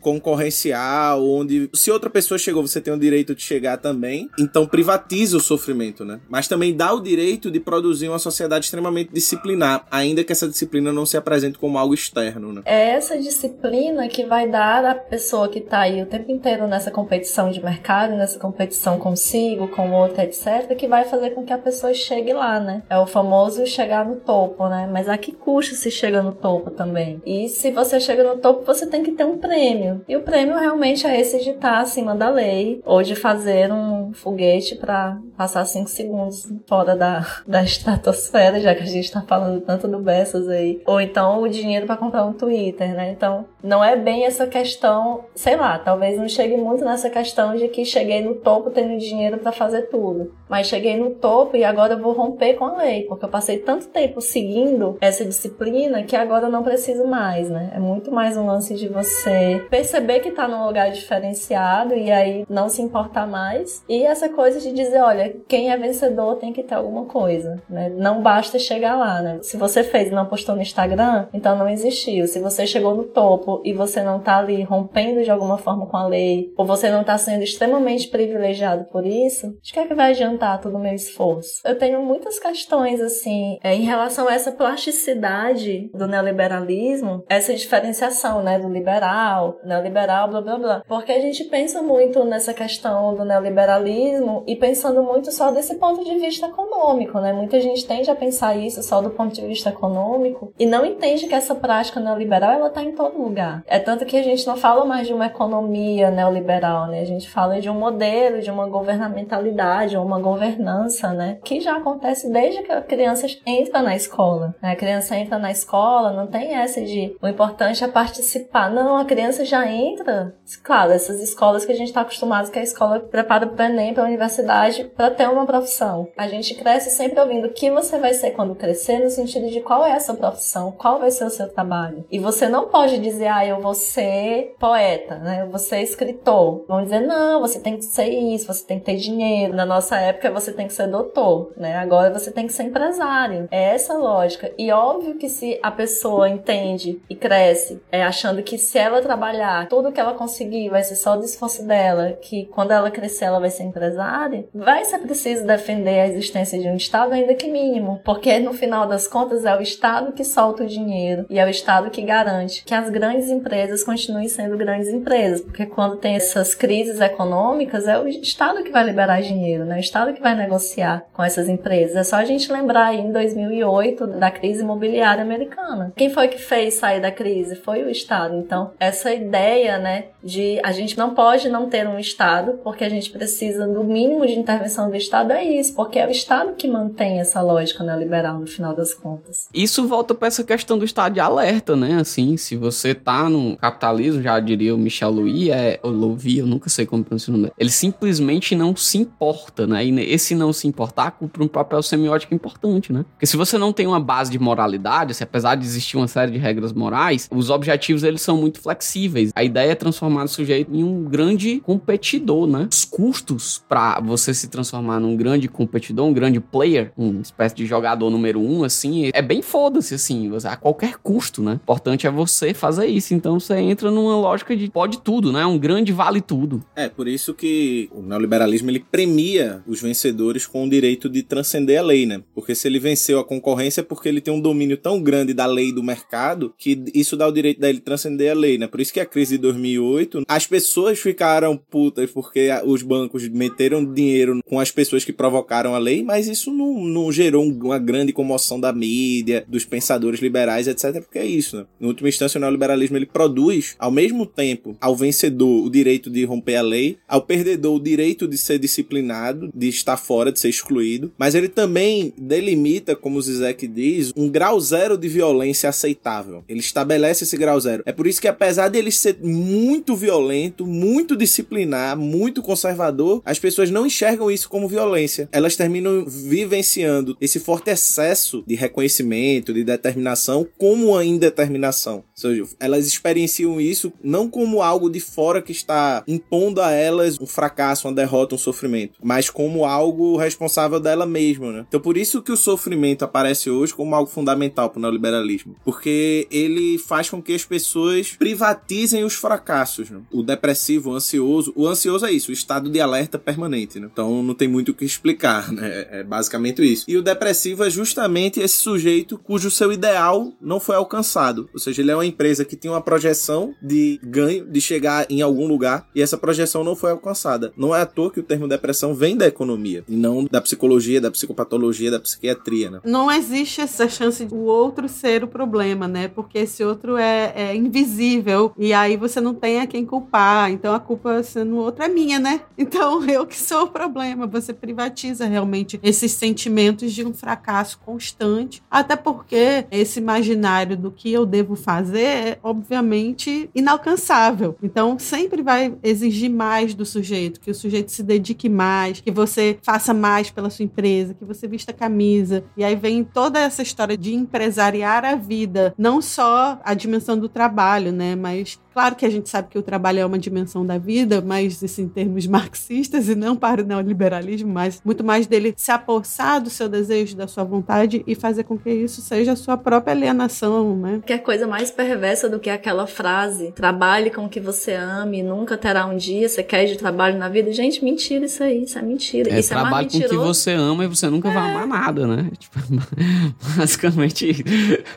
concorrencial, onde se outra pessoa chegou, você tem o direito de chegar também. Então privatiza o sofrimento, né? Mas também dá o direito de produzir uma sociedade extremamente disciplinar, ainda que essa disciplina não se apresente como algo externo, né? É essa disciplina que vai dar à pessoa que tá aí o tempo inteiro nessa competição de mercado, nessa competição consigo, com outra, etc, que vai fazer com que a pessoa chegue lá, né? É o famoso chegar no topo, né? Mas a que custa se chega no topo também? E se você chega no topo, você tem que ter um prêmio. E o prêmio realmente é esse de estar acima da lei ou de fazer um foguete para passar cinco segundos fora da, da estratosfera, já que a gente tá falando tanto do Bezos aí. Ou então o dinheiro para comprar um Twitter, né? Então, não é bem essa questão, sei lá, talvez não chegue muito nessa questão de que cheguei no topo tendo dinheiro para fazer tudo. Mas cheguei no topo e agora vou romper com a lei, porque eu passei tanto tempo seguindo essa disciplina que agora eu não preciso mais, né? É muito mais um lance de você perceber que tá num lugar diferenciado e aí não se importar mais. E essa coisa de dizer, olha, quem é vencedor tem que ter alguma coisa, né? Não basta chegar lá, né? Se você fez e não postou no Instagram, então não existiu. Se você chegou no topo e você não tá ali rompendo de alguma forma com a lei, ou você não tá sendo extremamente privilegiado por isso, de que é que vai adiantar todo o meu esforço? Eu tenho muitas questões, assim, é, em relação a essa plasticidade do neoliberalismo, essa diferenciação, né, do liberal, neoliberal, blá blá blá. Porque a gente pensa muito nessa questão do neoliberalismo e pensando muito só desse ponto de vista econômico, né? Muita gente tende a pensar isso só do ponto de vista econômico e não entende que essa prática neoliberal ela tá em todo lugar. É tanto que a gente não fala mais de uma economia neoliberal, né? A gente fala de um modelo, de uma governamentalidade uma governança, né? Que já acontece desde que a criança entra na escola. A criança entra na escola, não tem essa de o importante é participar. Não, a criança já entra. Claro, essas escolas que a gente está acostumado, que a escola prepara para o Enem, para a universidade, para ter uma profissão. A gente cresce sempre ouvindo o que você vai ser quando crescer, no sentido de qual é a sua profissão, qual vai ser o seu trabalho. E você não pode dizer, ah, eu vou ser poeta, né? Eu vou ser escritor. Vão dizer, não, você tem que ser isso, você tem que ter dinheiro. Na nossa época, você tem que ser doutor, né? Agora você tem que ser empresário. É essa lógica. E óbvio que se a pessoa entende e cresce é, achando que se ela trabalhar, tudo que ela conseguir vai ser só do esforço dela, que quando ela crescer ela vai ser empresária, vai ser preciso defender a existência de um Estado, ainda que mínimo. Porque no final das contas é o Estado que solta o dinheiro e é o Estado que garante que as grandes empresas continuem sendo grandes empresas. Porque quando tem essas crises econômicas, é o Estado que vai liberar dinheiro, né? O Estado que vai negociar com essas empresas. É só a gente lembrar aí em 2008 da crise imobiliária americana. Quem foi que fez sair da crise? Foi o Estado. Então, essa ideia, né, de a gente não pode não ter um Estado, porque a gente precisa do mínimo de intervenção do Estado, é isso, porque é o Estado que mantém essa lógica neoliberal no final das contas. Isso volta para essa questão do estado de alerta, né? Assim, se você tá no capitalismo, já diria o Michel Louis, é, ou eu nunca sei como pronunciar o nome, ele simplesmente não se importa, né? E esse não se importar cumpre um papel semiótico importante, né? Porque se você não tem uma base de moralidade, se apesar de existir uma série de regras morais, os objetivos eles são muito flexíveis. A ideia é transformar o sujeito em um grande competidor, né? Os custos para você se transformar num grande competidor, um grande player, uma espécie de jogador número um, assim, é bem foda-se, assim, a qualquer custo, né? O importante é você fazer isso. Então você entra numa lógica de pode tudo, né? Um grande vale tudo. É, por isso que o neoliberalismo ele premia os vencedores com o direito de transcender a lei, né? Porque se ele venceu a concorrência é porque ele tem um domínio tão grande da lei do mercado que isso dá o direito dele transcender a lei, né? Por isso que a crise de 2008, as pessoas ficaram putas porque os bancos meteram dinheiro com as pessoas que provocaram a lei, mas isso não, não gerou uma grande comoção da mídia, dos pensadores liberais, etc. Porque é isso, né? No última instância, o neoliberalismo ele produz, ao mesmo tempo, ao vencedor o direito de romper a lei, ao perdedor o direito de ser disciplinado, de estar fora, de ser excluído, mas ele também delimita, como o Zizek diz, um grau zero de violência aceitável. Ele estabelece esse grau zero. É por isso que, apesar de ele ser muito violento, muito disciplinar, muito conservador, as pessoas não enxergam isso como violência. Elas terminam vivenciando esse forte excesso de reconhecimento, de determinação, como uma indeterminação. Seja, elas experienciam isso não como algo de fora que está impondo a elas um fracasso, uma derrota, um sofrimento, mas como algo responsável dela mesma, né? Então por isso que o sofrimento aparece hoje como algo fundamental para o neoliberalismo, porque ele faz com que as pessoas privatizem os fracassos, né? O depressivo, o ansioso, o ansioso é isso, o estado de alerta permanente, né? Então não tem muito o que explicar, né? É basicamente isso. E o depressivo é justamente esse sujeito cujo seu ideal não foi alcançado, ou seja, ele é uma empresa que tinha uma projeção de ganho, de chegar em algum lugar, e essa projeção não foi alcançada. Não é à toa que o termo depressão vem da economia, e não da psicologia, da psicopatologia, da psiquiatria, né? Não existe essa chance de o outro ser o problema, né? Porque esse outro é, é invisível, e aí você não tem a quem culpar, então a culpa sendo outro é minha, né? [LAUGHS] Então eu que sou o problema. Você privatiza realmente esses sentimentos de um fracasso constante, até porque esse imaginário do que eu devo fazer é, obviamente, inalcançável. Então, sempre vai exigir mais do sujeito, que o sujeito se dedique mais, que você faça mais pela sua empresa, que você vista camisa. E aí vem toda essa história de empresariar a vida, não só a dimensão do trabalho, né, mas Claro que a gente sabe que o trabalho é uma dimensão da vida, mas assim, em termos [LAUGHS] marxistas e não para o neoliberalismo, mas muito mais dele se apossar do seu desejo, da sua vontade e fazer com que isso seja a sua própria alienação, né? Que é coisa mais perversa do que aquela frase: trabalhe com o que você ame, nunca terá um dia, você quer ir de trabalho na vida. Gente, mentira isso aí, isso é mentira. É, isso trabalho é com o que você ama e você nunca é. vai amar nada, né? [LAUGHS] Tipo, [LAUGHS] basicamente.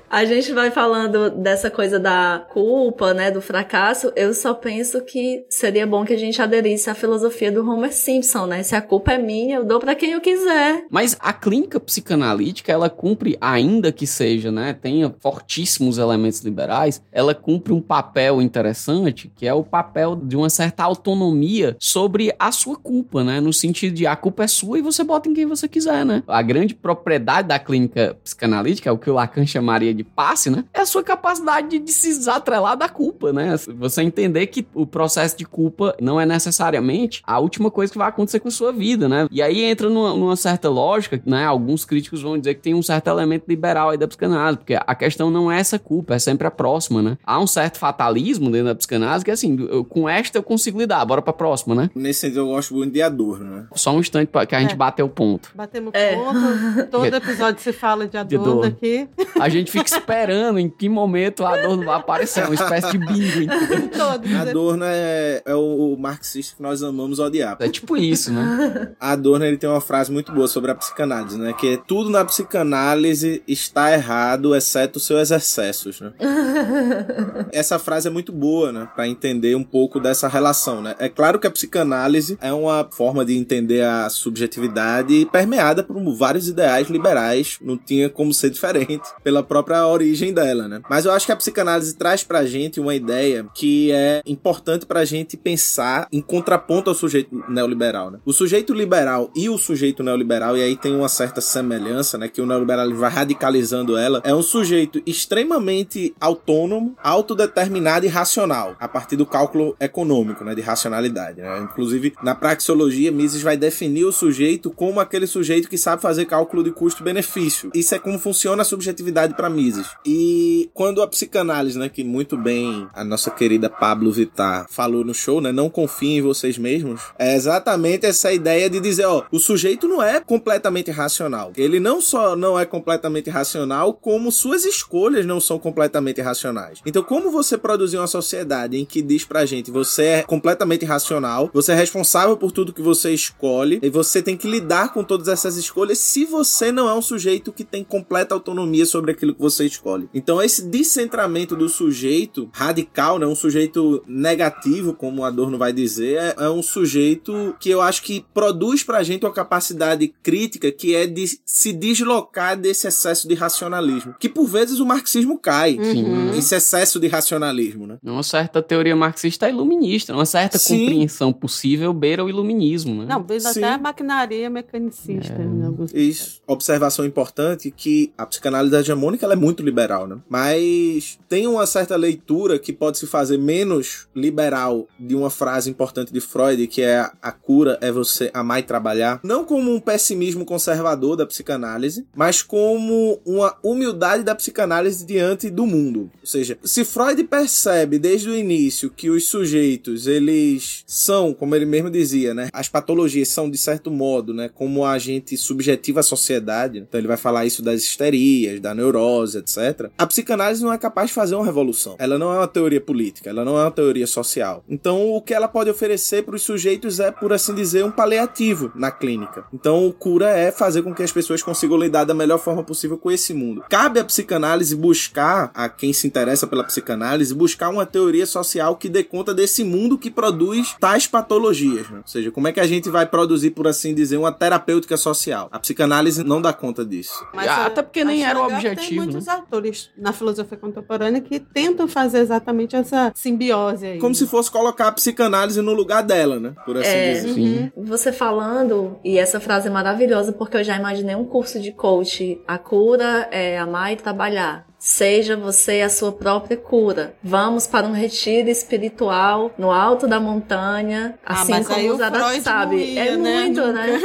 A gente vai falando dessa coisa da culpa, né, do fracasso fracasso, eu só penso que seria bom que a gente aderisse à filosofia do Homer Simpson, né? Se a culpa é minha, eu dou para quem eu quiser. Mas a clínica psicanalítica, ela cumpre, ainda que seja, né, tenha fortíssimos elementos liberais, ela cumpre um papel interessante, que é o papel de uma certa autonomia sobre a sua culpa, né? No sentido de a culpa é sua e você bota em quem você quiser, né? A grande propriedade da clínica psicanalítica, é o que o Lacan chamaria de passe, né? É a sua capacidade de, de se desatrelar da culpa, né? Você entender que o processo de culpa não é necessariamente a última coisa que vai acontecer com a sua vida, né? E aí entra numa, numa certa lógica, né? Alguns críticos vão dizer que tem um certo elemento liberal aí da psicanálise, porque a questão não é essa culpa, é sempre a próxima, né? Há um certo fatalismo dentro da psicanálise que, assim, eu, com esta eu consigo lidar, bora pra próxima, né? Nesse sentido, eu gosto muito de Adorno, né? Só um instante pra, que a gente é. bateu o ponto. Batemos é. ponto, todo [LAUGHS] episódio se fala de Adorno, de aqui. A gente fica esperando em que momento a Adorno vai aparecer, uma espécie de bingo, entendeu? [LAUGHS] Todos. Adorno é, é o marxista que nós amamos odiar. É tipo isso, né? [LAUGHS] Adorno ele tem uma frase muito boa sobre a psicanálise, né? Que é tudo na psicanálise está errado, exceto os seus excessos, né? [LAUGHS] Essa frase é muito boa, né? Pra entender um pouco dessa relação, né? É claro que a psicanálise é uma forma de entender a subjetividade permeada por vários ideais liberais, não tinha como ser diferente pela própria origem dela, né? Mas eu acho que a psicanálise traz pra gente uma ideia que é importante para a gente pensar em contraponto ao sujeito neoliberal. Né? O sujeito liberal e o sujeito neoliberal, e aí tem uma certa semelhança, né, que o neoliberalismo vai radicalizando ela, é um sujeito extremamente autônomo, autodeterminado e racional, a partir do cálculo econômico, né, de racionalidade. Né? Inclusive, na praxeologia, Mises vai definir o sujeito como aquele sujeito que sabe fazer cálculo de custo-benefício. Isso é como funciona a subjetividade para Mises. E quando a psicanálise, né, que muito bem a nossa querida Pablo Vittar falou no show, né? Não confiem em vocês mesmos, é exatamente essa ideia de dizer, ó, o sujeito não é completamente racional. Ele não só não é completamente racional, como suas escolhas não são completamente racionais. Então, como você produzir uma sociedade em que diz pra gente, você é completamente racional, você é responsável por tudo que você escolhe, e você tem que lidar com todas essas escolhas se você não é um sujeito que tem completa autonomia sobre aquilo que você escolhe. Então, esse descentramento do sujeito radical, né, um sujeito negativo, como o Adorno vai dizer, é, é um sujeito que eu acho que produz pra gente uma capacidade crítica que é de se deslocar desse excesso de racionalismo, que por vezes o marxismo cai, uhum. esse excesso de racionalismo, né? Uma certa teoria marxista é iluminista, uma certa Sim. compreensão possível beira o iluminismo, né? Não, beira até a maquinaria mecanicista. É. Né? Isso. Observação importante que a psicanálise hegemônica ela é muito liberal, né? Mas tem uma certa leitura que pode se fazer menos liberal de uma frase importante de Freud, que é a cura é você amar e trabalhar, não como um pessimismo conservador da psicanálise, mas como uma humildade da psicanálise diante do mundo. Ou seja, se Freud percebe desde o início que os sujeitos, eles são, como ele mesmo dizia, né, as patologias são de certo modo, né, como a gente subjetiva a sociedade, então ele vai falar isso das histerias, da neurose, etc. A psicanálise não é capaz de fazer uma revolução. Ela não é uma teoria política, ela não é uma teoria social. Então, o que ela pode oferecer para os sujeitos é, por assim dizer, um paliativo na clínica. Então, o cura é fazer com que as pessoas consigam lidar da melhor forma possível com esse mundo. Cabe à psicanálise buscar, a quem se interessa pela psicanálise, buscar uma teoria social que dê conta desse mundo que produz tais patologias. Né? Ou seja, como é que a gente vai produzir, por assim dizer, uma terapêutica social? A psicanálise não dá conta disso. Mas, Até porque nem era o objetivo. Tem muitos né? autores na filosofia contemporânea que tentam fazer exatamente essa simbiose aí. Como se fosse colocar a psicanálise no lugar dela, né? Por assim é, dizer. Uhum. Você falando, e essa frase é maravilhosa porque eu já imaginei um curso de coach. A cura é amar e trabalhar. Seja você a sua própria cura. Vamos para um retiro espiritual no alto da montanha, ah, assim como o Zara sabe. Ia, é né? muito, né?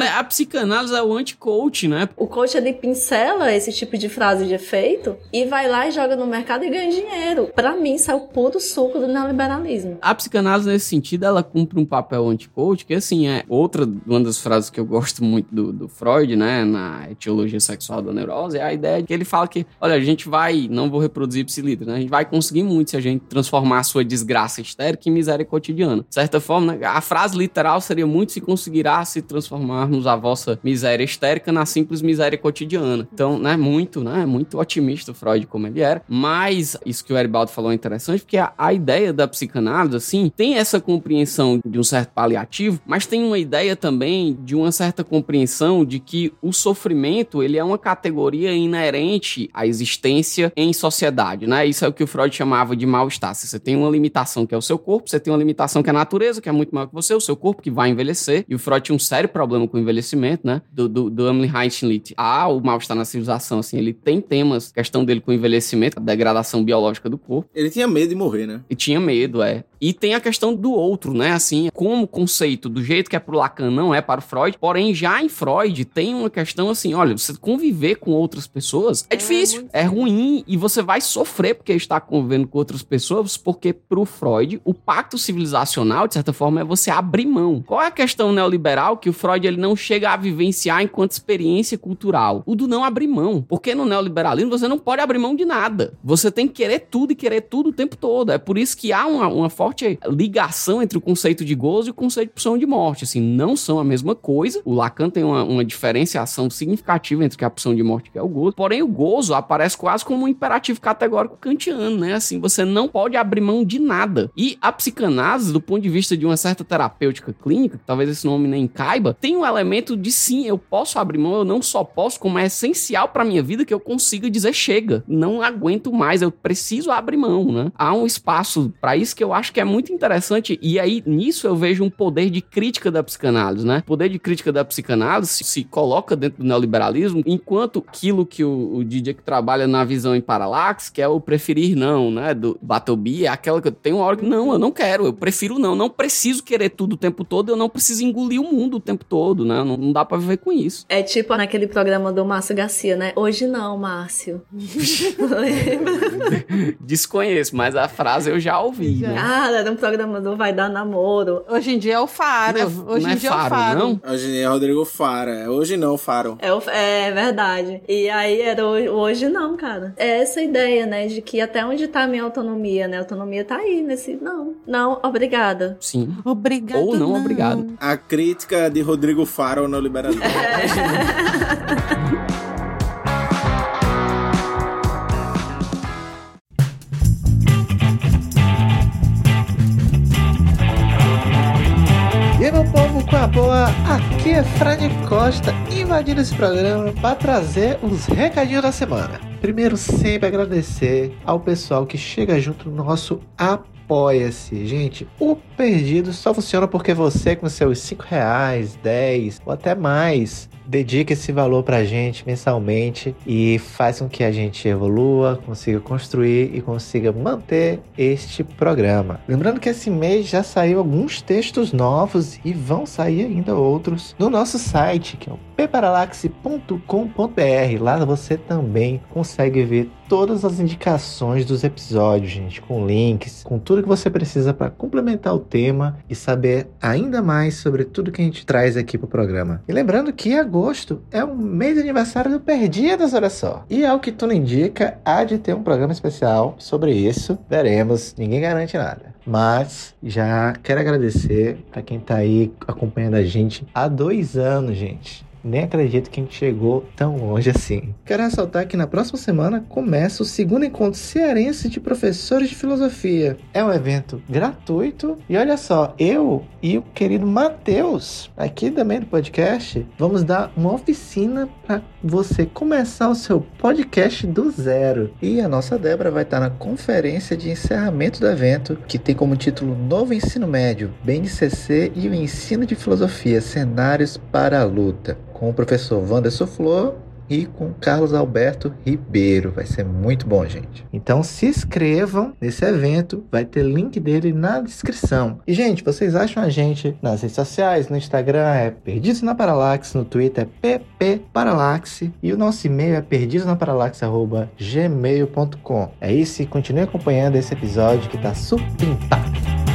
É, a psicanálise é o anti-coach, né? O coach ele pincela esse tipo de frase de efeito e vai lá e joga no mercado e ganha dinheiro. Para mim, isso é o puro suco do neoliberalismo. A psicanálise, nesse sentido, ela cumpre um papel anti-coach, que assim, é outra uma das frases que eu gosto muito do, do Freud, né, na etiologia sexual da neurose, é a ideia de que ele fala que, olha, a gente gente vai, não vou reproduzir psilitra, né? A gente vai conseguir muito se a gente transformar a sua desgraça histérica em miséria cotidiana. De certa forma, né? a frase literal seria muito se conseguirá se transformarmos a vossa miséria histérica na simples miséria cotidiana. Então, né, muito, né, muito otimista o Freud como ele era, mas isso que o Eribaldo falou é interessante, porque a, a ideia da psicanálise, assim, tem essa compreensão de um certo paliativo, mas tem uma ideia também de uma certa compreensão de que o sofrimento, ele é uma categoria inerente à existência existência em sociedade, né? Isso é o que o Freud chamava de mal-estar. Você tem uma limitação que é o seu corpo, você tem uma limitação que é a natureza, que é muito maior que você, o seu corpo que vai envelhecer. E o Freud tinha um sério problema com o envelhecimento, né? Do, do, do Emily Heinrich Ah, o mal-estar na civilização, assim, ele tem temas, questão dele com o envelhecimento, a degradação biológica do corpo. Ele tinha medo de morrer, né? E tinha medo, é. E tem a questão do outro, né? Assim, como conceito, do jeito que é pro Lacan, não é para o Freud. Porém, já em Freud, tem uma questão assim: olha, você conviver com outras pessoas é, é difícil, é, é ruim e você vai sofrer porque está convivendo com outras pessoas, porque pro Freud, o pacto civilizacional, de certa forma, é você abrir mão. Qual é a questão neoliberal que o Freud ele não chega a vivenciar enquanto experiência cultural? O do não abrir mão. Porque no neoliberalismo você não pode abrir mão de nada. Você tem que querer tudo e querer tudo o tempo todo. É por isso que há uma, uma forte ligação entre o conceito de gozo e o conceito de pulsão de morte. Assim, não são a mesma coisa. O Lacan tem uma, uma diferenciação significativa entre a pulsão de morte e é o gozo. Porém, o gozo aparece quase como um imperativo categórico kantiano, né? Assim, você não pode abrir mão de nada. E a psicanálise, do ponto de vista de uma certa terapêutica clínica, talvez esse nome nem caiba, tem um elemento de sim, eu posso abrir mão, eu não só posso, como é essencial para minha vida que eu consiga dizer chega, não aguento mais, eu preciso abrir mão, né? Há um espaço para isso que eu acho que é muito interessante e aí nisso eu vejo um poder de crítica da psicanálise, né? O poder de crítica da psicanálise se, coloca dentro do neoliberalismo, enquanto aquilo que o, o DJ que trabalha na visão em paralaxe, que é o preferir não, né? Do Batobi, é aquela que eu tenho uma hora que não, eu não quero, eu prefiro não, não preciso querer tudo o tempo todo, eu não preciso engolir o mundo o tempo todo, né? Não, não dá para viver com isso. É tipo naquele programa do Márcio Garcia, né? Hoje não, Márcio. [LAUGHS] [LAUGHS] Desconheço, mas a frase eu já ouvi, já. né? Ah, cara, era um programa do Vai Dar Namoro. Hoje em dia é o Faro. Não é- Hoje não em é dia Faro, é o Faro. não? Hoje é Rodrigo Fara. Hoje não, Faro. É, o- é verdade. E aí era ho- hoje não, cara. É essa ideia, né, de que até onde tá a minha autonomia, né? A autonomia tá aí nesse. Não, não, obrigada. Sim. Obrigado. Ou não, obrigado. A crítica de Rodrigo Faro ao neoliberalismo. E povo com a boa, aqui é Fred Costa invadindo esse programa para trazer os recadinhos da semana. Primeiro, sempre agradecer ao pessoal que chega junto no nosso Apoia-se. Gente, o Perdido só funciona porque você, com seus 5 reais, 10 ou até mais, dedica esse valor pra gente mensalmente e faz com que a gente evolua, consiga construir e consiga manter este programa. Lembrando que esse mês já saiu alguns textos novos e vão sair ainda outros no nosso site, que é o peparalaxe.com.br. Lá você também consegue ver todas as indicações dos episódios, gente, com links, com tudo que você precisa para complementar o tema e saber ainda mais sobre tudo que a gente traz aqui pro programa. E lembrando que agosto é o mês de aniversário do Perdidas, olha só. E ao que tudo indica, há de ter um programa especial sobre isso. Veremos, ninguém garante nada. Mas já quero agradecer para quem tá aí acompanhando a gente há dois anos, gente. Nem acredito que a gente chegou tão longe assim. Quero ressaltar que na próxima semana começa o segundo encontro cearense de professores de filosofia. É um evento gratuito e olha só, eu e o querido Matheus, aqui também do podcast, vamos dar uma oficina para você começar o seu podcast do zero. E a nossa Débora vai estar na conferência de encerramento do evento, que tem como título Novo Ensino Médio, BNCC e o Ensino de Filosofia, Cenários para a Luta com o professor Wanderson Flor e com Carlos Alberto Ribeiro. Vai ser muito bom, gente. Então se inscrevam nesse evento, vai ter link dele na descrição. E, gente, vocês acham a gente nas redes sociais, no Instagram é Perdidos na Paralaxe, no Twitter é PP Paralaxe e o nosso e-mail é perdidosnaparalaxe.gmail.com. É isso e continue acompanhando esse episódio que tá super impacto.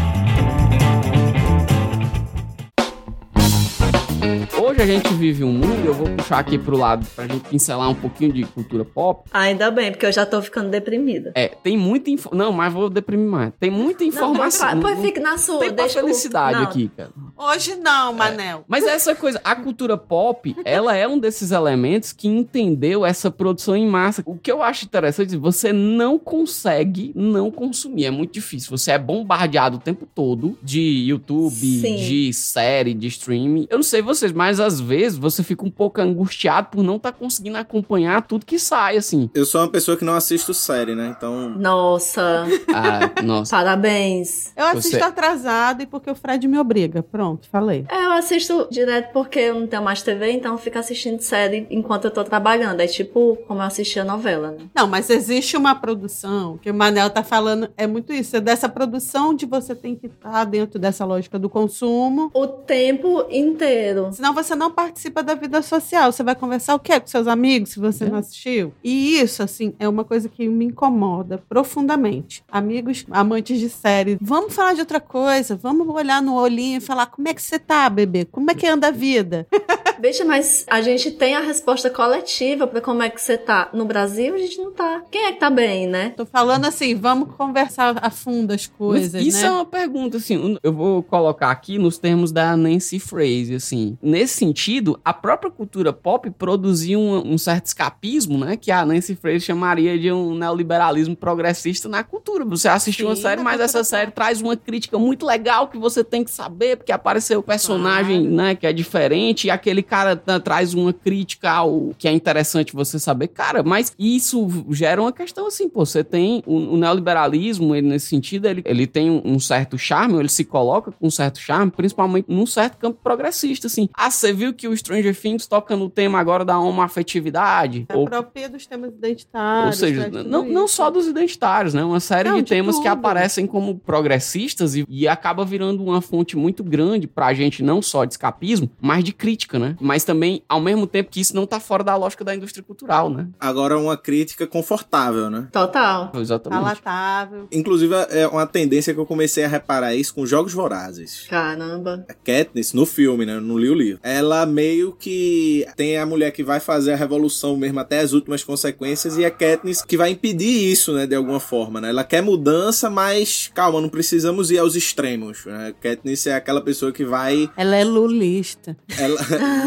Hoje a gente vive um mundo, eu vou puxar aqui pro lado pra gente pincelar um pouquinho de cultura pop. Ainda bem, porque eu já tô ficando deprimida. É, tem muita info... Não, mas vou deprimir mais. Tem muita informação. Não, pode, pode ficar na sua. Tem deixa felicidade Não, aqui, cara. Hoje não, Manel. Mas essa coisa, a cultura pop, ela é um desses elementos que entendeu essa produção em massa. O que eu acho interessante, você não consegue não consumir, é muito difícil. Você é bombardeado o tempo todo de YouTube, Sim. de série, de streaming. Eu não sei vocês, mas às vezes você fica um pouco angustiado por não estar conseguindo acompanhar tudo que sai, assim. Eu sou uma pessoa que não assisto série, né? Então. Nossa, Ah, nossa. parabéns. Eu assisto Você- atrasado e porque o Fred me obriga. Pronto, falei. É, eu assisto direto porque eu não tenho mais TV, então eu fico assistindo série enquanto eu tô trabalhando. É tipo como eu assistia novela, né? Não, mas existe uma produção, que o Manel tá falando, é muito isso, é dessa produção de você tem que estar dentro dessa lógica do consumo. O tempo inteiro. Senão você não participa da vida social. Você vai conversar o quê com seus amigos se você É. não assistiu? E isso, assim, é uma coisa que me incomoda profundamente. Amigos, amantes de série, vamos falar de outra coisa. Vamos olhar no olhinho e falar como é que você tá, bebê? Como é que anda a vida? [LAUGHS] Bicha, mas a gente tem a resposta coletiva pra como é que você tá. No Brasil, a gente não tá. Quem é que tá bem, né? Tô falando assim, vamos conversar a fundo as coisas, Mas isso né? é uma pergunta, assim, eu vou colocar aqui nos termos da Nancy Fraser, assim. Nesse sentido, a própria cultura pop produziu um, um certo escapismo, né? Que a Nancy Fraser chamaria de um neoliberalismo progressista na cultura. Você assistiu uma série, mas essa pop. série traz uma crítica muito legal que você tem que saber, porque apareceu o personagem, Claro. né, que é diferente, e aquele cara tá- traz uma crítica ao que é interessante você saber. Cara, mas isso gera uma questão assim, pô, você tem o, o neoliberalismo, ele, nesse sentido, ele, ele tem um, um certo charme, ele se coloca com um certo charme, principalmente num certo campo progressista, assim. Ah, você viu que o Stranger Things toca no tema agora da homoafetividade? É Ou, própria dos temas identitários. ou seja, tudo não, não isso. só dos identitários, né? Uma série Não, de de temas que tudo. aparecem como progressistas e, e acaba virando uma fonte muito grande pra gente, não só de escapismo, mas de crítica, né? Mas também, ao mesmo tempo que isso não tá fora da lógica da indústria cultural, né? Agora uma crítica confortável, né? Total. Exatamente. Palatável. Inclusive, é uma tendência que eu comecei a reparar isso com Jogos Vorazes. Caramba. A Katniss, no filme, né? Não li o livro. Ela meio que tem a mulher que vai fazer a revolução mesmo até as últimas consequências e a Katniss que vai impedir isso, né? De alguma forma, né? Ela quer mudança, mas calma, não precisamos ir aos extremos. Né? Katniss é aquela pessoa que vai... Ela é lulista. Ela... [LAUGHS]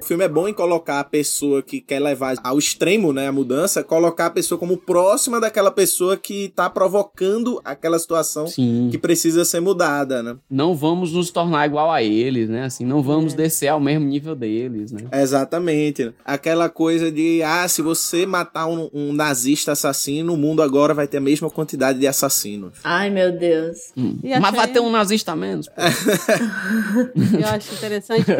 o filme é bom em colocar a pessoa que quer levar ao extremo, né, a mudança, colocar a pessoa como próxima daquela pessoa que tá provocando aquela situação Sim. que precisa ser mudada, né? Não vamos nos tornar igual a eles, né? Assim, não vamos é. descer ao mesmo nível deles, né? Exatamente. Aquela coisa de, ah, se você matar um, um nazista assassino, o mundo agora vai ter a mesma quantidade de assassinos. Ai, meu Deus. Hum. Mas achei... vai ter um nazista menos. [LAUGHS] Eu acho interessante que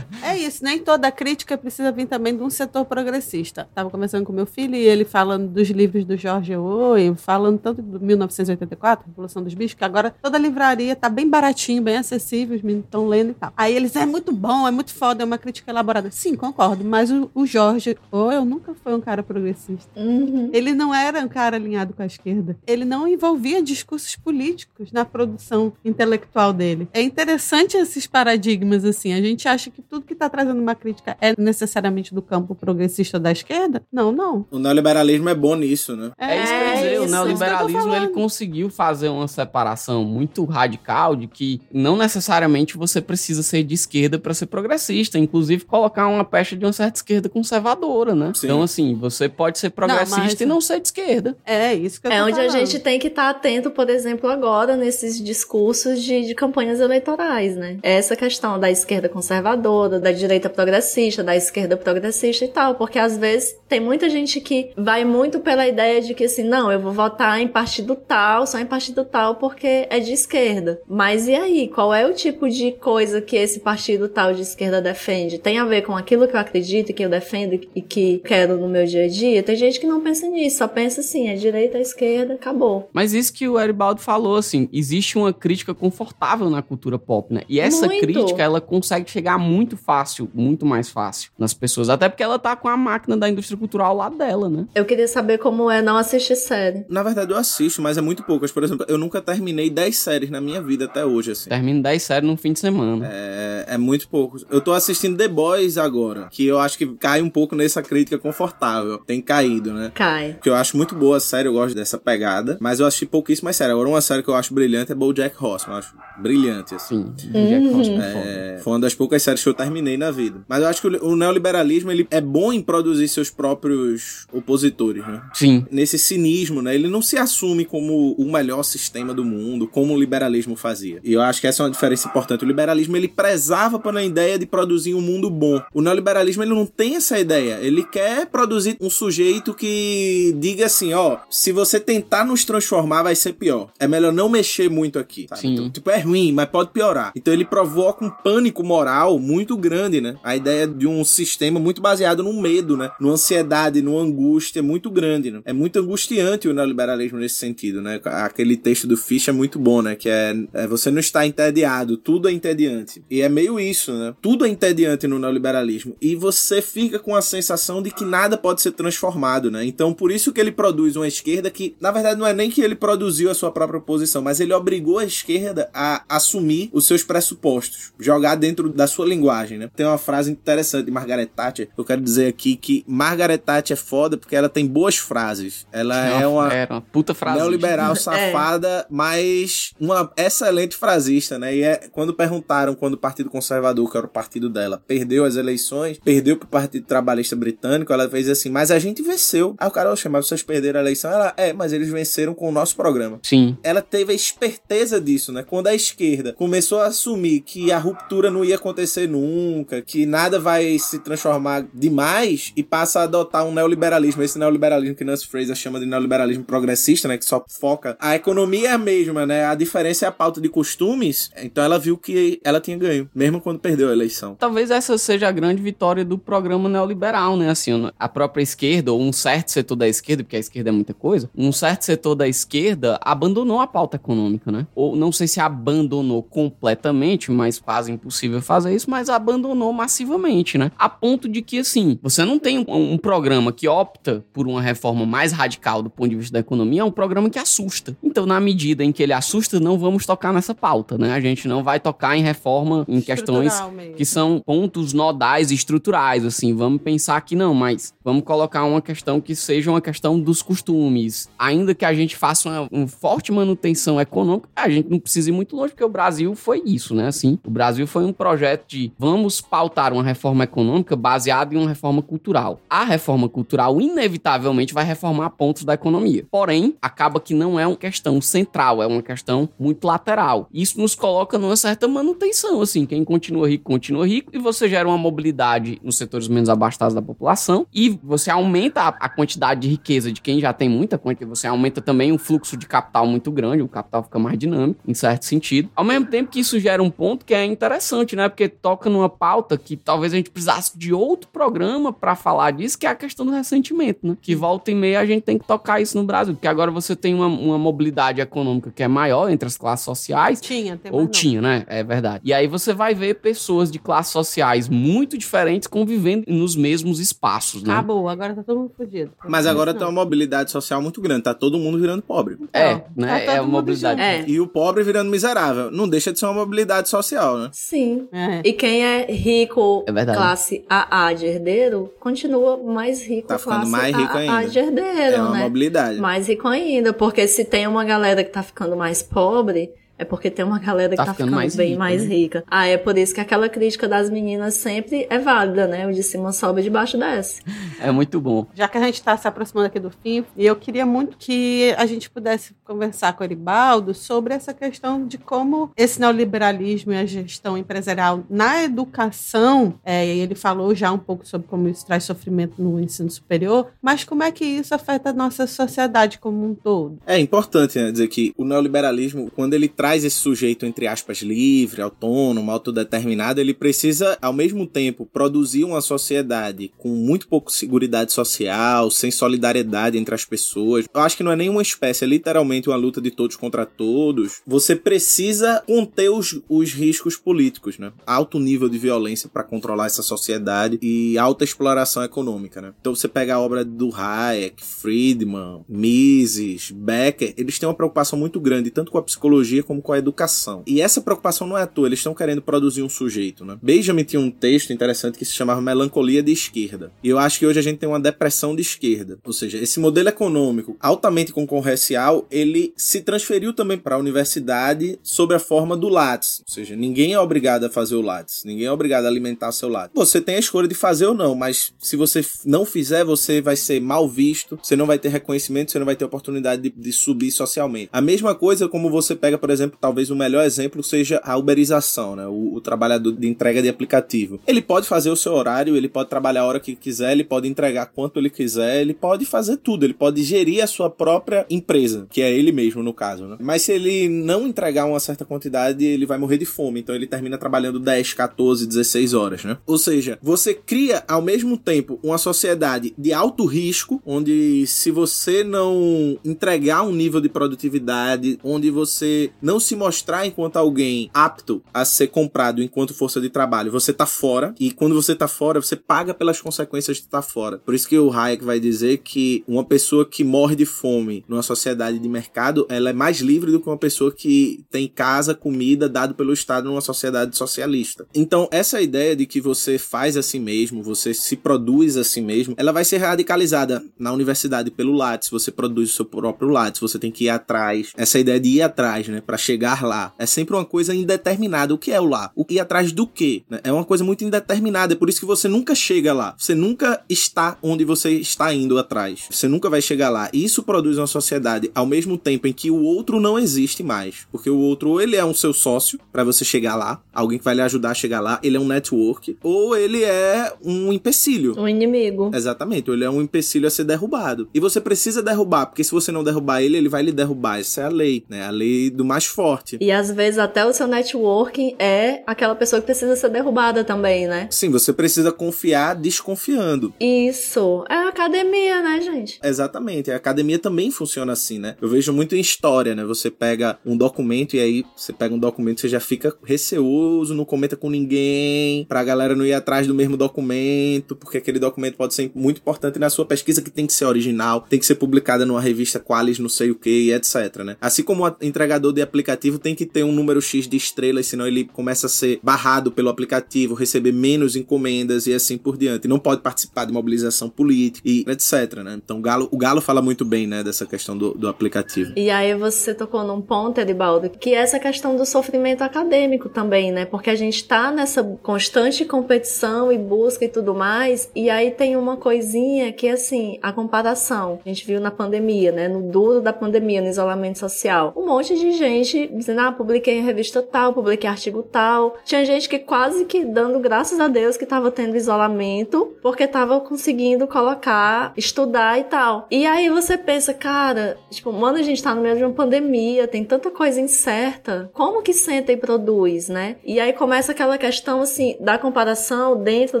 é isso, nem toda crítica precisa vir também de um setor progressista. Tava conversando com meu filho e ele falando dos livros do George Orwell, falando tanto do 1984, Revolução dos Bichos, que agora toda livraria tá bem baratinho, bem acessível, os meninos estão lendo e tal. Aí eles, é muito bom, é muito foda, é uma crítica elaborada. Sim, concordo, mas o, o George Orwell nunca foi um cara progressista. Uhum. Ele não era um cara alinhado com a esquerda. Ele não envolvia discursos políticos na produção intelectual dele. É interessante esses paradigmas, assim. A gente acha que tudo que está trazendo uma crítica é necessariamente do campo progressista da esquerda? Não, não. O neoliberalismo é bom nisso, né? É, é isso que eu dizer. Isso, o neoliberalismo ele conseguiu fazer uma separação muito radical de que não necessariamente você precisa ser de esquerda para ser progressista. Inclusive, colocar uma pecha de uma certa esquerda conservadora, né? Sim. Então, assim, você pode ser progressista não, mas... e não ser de esquerda. É isso que eu É onde falando. a gente tem que estar tá atento, por exemplo, agora nesses discursos de, de campanhas eleitorais, né? Essa questão da esquerda conservadora, da direita progressista, da esquerda progressista e tal, porque às vezes tem muita gente que vai muito pela ideia de que assim, não, eu vou votar em partido tal, só em partido tal porque é de esquerda. Mas e aí, qual é o tipo de coisa que esse partido tal de esquerda defende? Tem a ver com aquilo que eu acredito, que eu defendo e que quero no meu dia a dia? Tem gente que não pensa nisso, só pensa assim, é direita, esquerda, acabou. Mas isso que o Eribaldo falou, assim, existe uma crítica confortável na cultura pop, né? E essa muito. crítica, ela consegue chegar muito fácil, muito mais fácil nas pessoas, até porque ela tá com a máquina da indústria cultural lá dela, né? Eu queria saber como é não assistir série. Na verdade, eu assisto, mas é muito poucas. Por exemplo, eu nunca terminei 10 séries na minha vida até hoje, assim. Termino 10 séries num fim de semana. É, é muito pouco. Eu tô assistindo The Boys agora, que eu acho que cai um pouco nessa crítica confortável. Tem caído, né? Cai. Porque eu acho muito boa a série, eu gosto dessa pegada, mas eu assisti pouquíssimas séries. Agora, uma série que eu acho brilhante é BoJack Horseman. Eu acho brilhante, assim. Sim, BoJack uhum. Horseman é, foi uma das poucas séries que eu terminei na vida. Mas eu acho que o neoliberalismo, ele é bom em produzir seus próprios opositores, né? Sim. Nesse cinismo, né? Ele não se assume como o melhor sistema do mundo, como o liberalismo fazia. E eu acho que essa é uma diferença importante. O liberalismo, ele prezava pela ideia de produzir um mundo bom. O neoliberalismo, ele não tem essa ideia. Ele quer produzir um sujeito que diga assim, ó, se você tentar nos transformar, vai ser pior. É melhor não mexer muito aqui. Sabe? Sim. Então, tipo, é ruim, mas pode piorar. Então ele provoca um pânico moral muito grande, né? A ideia de um sistema muito baseado no medo, né? Numa ansiedade, numa angústia muito grande, né? É muito angustiante o neoliberalismo nesse sentido, né? Aquele texto do Fish é muito bom, né? Que é, é você não está entediado, tudo é entediante. E é meio isso, né? Tudo é entediante no neoliberalismo. E você fica com a sensação de que nada pode ser transformado, né? Então, por isso que ele produz uma esquerda que, na verdade, não é nem que ele produziu a sua própria posição, mas ele obrigou a esquerda a assumir os seus pressupostos, jogar dentro da sua linguagem, né? Tem uma frase interessante de Margaret Thatcher. Eu quero dizer aqui que Margaret Thatcher é foda porque ela tem boas frases. Ela é uma, é uma puta frase. Neoliberal [LAUGHS] safada, é. mas uma excelente frasista, né? E é quando perguntaram quando o Partido Conservador, que era o partido dela, perdeu as eleições, perdeu pro Partido Trabalhista Britânico, ela fez assim, mas a gente venceu. Aí o cara, mas vocês perderam a eleição? Ela, é, mas eles venceram com o nosso programa. Sim. Ela teve a esperteza disso, né? Quando a esquerda começou a assumir que a ruptura não ia acontecer nunca, que nada vai se transformar demais e passa a adotar um neoliberalismo, esse neoliberalismo que Nancy Fraser chama de neoliberalismo progressista, né, que só foca a economia é a mesma, né? A diferença é a pauta de costumes. Então ela viu que ela tinha ganho, mesmo quando perdeu a eleição. Talvez essa seja a grande vitória do programa neoliberal, né? Assim, a própria esquerda ou um certo setor da esquerda, porque a esquerda é muita coisa, um certo setor da esquerda abandonou a pauta econômica, né? Ou não sei se abandonou completamente, mas quase impossível fazer isso, mas abandonou massivamente, né? A ponto de que assim, você não tem um, um programa que opta por uma reforma mais radical do ponto de vista da economia, é um programa que assusta. Então, na medida em que ele assusta, não vamos tocar nessa pauta, né? A gente não vai tocar em reforma em questões mesmo. que são pontos nodais estruturais, assim. Vamos pensar que não, mas vamos colocar uma questão que seja uma questão dos costumes. Ainda que a gente faça uma, uma forte manutenção econômica, a gente não precisa ir muito longe, porque o Brasil foi isso, né? Assim, o Brasil foi um projeto de vamos pautar uma reforma econômica baseada em uma reforma cultural. A reforma cultural, inevitavelmente, vai reformar pontos da economia. Porém, acaba que não é uma questão central, é uma questão muito lateral. Isso nos coloca numa certa manutenção, assim, quem continua rico, continua rico, e você gera uma mobilidade nos setores menos abastados da população, e você aumenta a, quantidade de riqueza de quem já tem muita quantidade, você aumenta também o fluxo de capital muito grande, o capital fica mais dinâmico, em certo sentido. Ao mesmo tempo que isso gera um ponto que é interessante, né, porque toca numa pauta que talvez a gente precisasse de outro programa para falar disso, que é a questão do ressentimento, né, que volta e meia a gente tem que tocar isso no Brasil, porque agora você tem uma, uma mobilidade econômica que é maior entre as classes sociais. Tinha, tem Ou tinha, né? É verdade. E aí você vai ver pessoas de classes sociais muito diferentes convivendo nos mesmos espaços, né? Acabou, agora tá todo mundo fudido. Mas agora tem uma mobilidade social muito grande, tá todo mundo virando pobre. É, é né? Tá é uma mobilidade. É. E o pobre virando miserável. Não deixa de ser uma mobilidade social, né? Sim. É. E quem é rico, é classe AA de herdeiro, continua mais rico, tá ficando mais rico AA ainda. de herdeiro, é uma né? mobilidade. Mais rico ainda, porque se tem uma galera que tá ficando mais pobre, é porque tem uma galera que tá, tá ficando, ficando mais bem rica, mais né? rica. Ah, é por isso que aquela crítica das meninas sempre é válida, né? O de cima sobe, de baixo desce. [LAUGHS] É muito bom. Já que a gente tá se aproximando aqui do fim, e eu queria muito que a gente pudesse conversar com o Eribaldo sobre essa questão de como esse neoliberalismo e a gestão empresarial na educação, é, ele falou já um pouco sobre como isso traz sofrimento no ensino superior, mas como é que isso afeta a nossa sociedade como um todo? É importante né, dizer que o neoliberalismo, quando ele traz traz esse sujeito, entre aspas, livre, autônomo, autodeterminado, ele precisa, ao mesmo tempo, produzir uma sociedade com muito pouco seguridade social, sem solidariedade entre as pessoas. Eu acho que não é nenhuma espécie, é literalmente uma luta de todos contra todos. Você precisa conter os, os riscos políticos, né? Alto nível de violência para controlar essa sociedade e alta exploração econômica, né? Então você pega a obra do Hayek, Friedman, Mises, Becker, eles têm uma preocupação muito grande, tanto com a psicologia como como com a educação. E essa preocupação não é à toa, eles estão querendo produzir um sujeito, né? Benjamin tinha um texto interessante que se chamava Melancolia de Esquerda. E eu acho que hoje a gente tem uma depressão de esquerda. Ou seja, esse modelo econômico altamente concorrencial, ele se transferiu também para a universidade sob a forma do Lattes. Ou seja, ninguém é obrigado a fazer o Lattes, ninguém é obrigado a alimentar seu Lattes. Você tem a escolha de fazer ou não, mas se você não fizer, você vai ser mal visto, você não vai ter reconhecimento, você não vai ter oportunidade de, de subir socialmente. A mesma coisa como você pega, por exemplo, exemplo, talvez o melhor exemplo seja a uberização, né? O, o, trabalhador de entrega de aplicativo. Ele pode fazer o seu horário, ele pode trabalhar a hora que quiser, ele pode entregar quanto ele quiser, ele pode fazer tudo, ele pode gerir a sua própria empresa, que é ele mesmo no caso, né? Mas se ele não entregar uma certa quantidade, ele vai morrer de fome, então ele termina trabalhando 10, 14, 16 horas, né? Ou seja, você cria ao mesmo tempo uma sociedade de alto risco, onde se você não entregar um nível de produtividade, onde você não não se mostrar enquanto alguém apto a ser comprado enquanto força de trabalho, você tá fora. E quando você tá fora, você paga pelas consequências de estar tá fora. Por isso que o Hayek vai dizer que uma pessoa que morre de fome numa sociedade de mercado, ela é mais livre do que uma pessoa que tem casa, comida dado pelo Estado numa sociedade socialista. Então, essa ideia de que você faz a si mesmo, você se produz a si mesmo, ela vai ser radicalizada na universidade pelo Lattes, você produz o seu próprio Lattes, você tem que ir atrás. Essa ideia de ir atrás, né, para chegar lá. É sempre uma coisa indeterminada. O que é o lá? O que atrás do quê? Né? É uma coisa muito indeterminada. É por isso que você nunca chega lá. Você nunca está onde você está indo atrás. Você nunca vai chegar lá. E isso produz uma sociedade ao mesmo tempo em que o outro não existe mais. Porque o outro, ou ele é um seu sócio para você chegar lá, alguém que vai lhe ajudar a chegar lá, ele é um network, ou ele é um empecilho. Um inimigo. Exatamente, ou ele é um empecilho a ser derrubado. E você precisa derrubar, porque se você não derrubar ele, ele vai lhe derrubar. Essa é a lei, né? A lei do mais forte. E às vezes até o seu networking é aquela pessoa que precisa ser derrubada também, né? Sim, você precisa confiar desconfiando. Isso. É a academia, né, gente? Exatamente. A academia também funciona assim, né? Eu vejo muito em história, né? Você pega um documento e aí você pega um documento, você já fica receoso, não comenta com ninguém, pra galera não ir atrás do mesmo documento, porque aquele documento pode ser muito importante na sua pesquisa que tem que ser original, tem que ser publicada numa revista Qualis, não sei o que, etc, né? Assim como o entregador de aplicativo tem que ter um número X de estrelas, senão ele começa a ser barrado pelo aplicativo, receber menos encomendas e assim por diante. Não pode participar de mobilização política e etc, né? Então o Galo, o Galo fala muito bem, né, dessa questão do, do aplicativo. E aí você tocou num ponto, Edibaldo, que é essa questão do sofrimento acadêmico também, né? Porque a gente tá nessa constante competição e busca e tudo mais, e aí tem uma coisinha que, assim, a comparação. A gente viu na pandemia, né? No duro da pandemia, no isolamento social. Um monte de gente dizendo, ah, publiquei em revista tal, publiquei artigo tal. Tinha gente que quase que dando graças a Deus que tava tendo isolamento, porque tava conseguindo colocar, estudar e tal. E aí você pensa, cara, tipo, mano, a gente tá no meio de uma pandemia, tem tanta coisa incerta. Como que senta e produz, né? E aí começa aquela questão, assim, da comparação dentro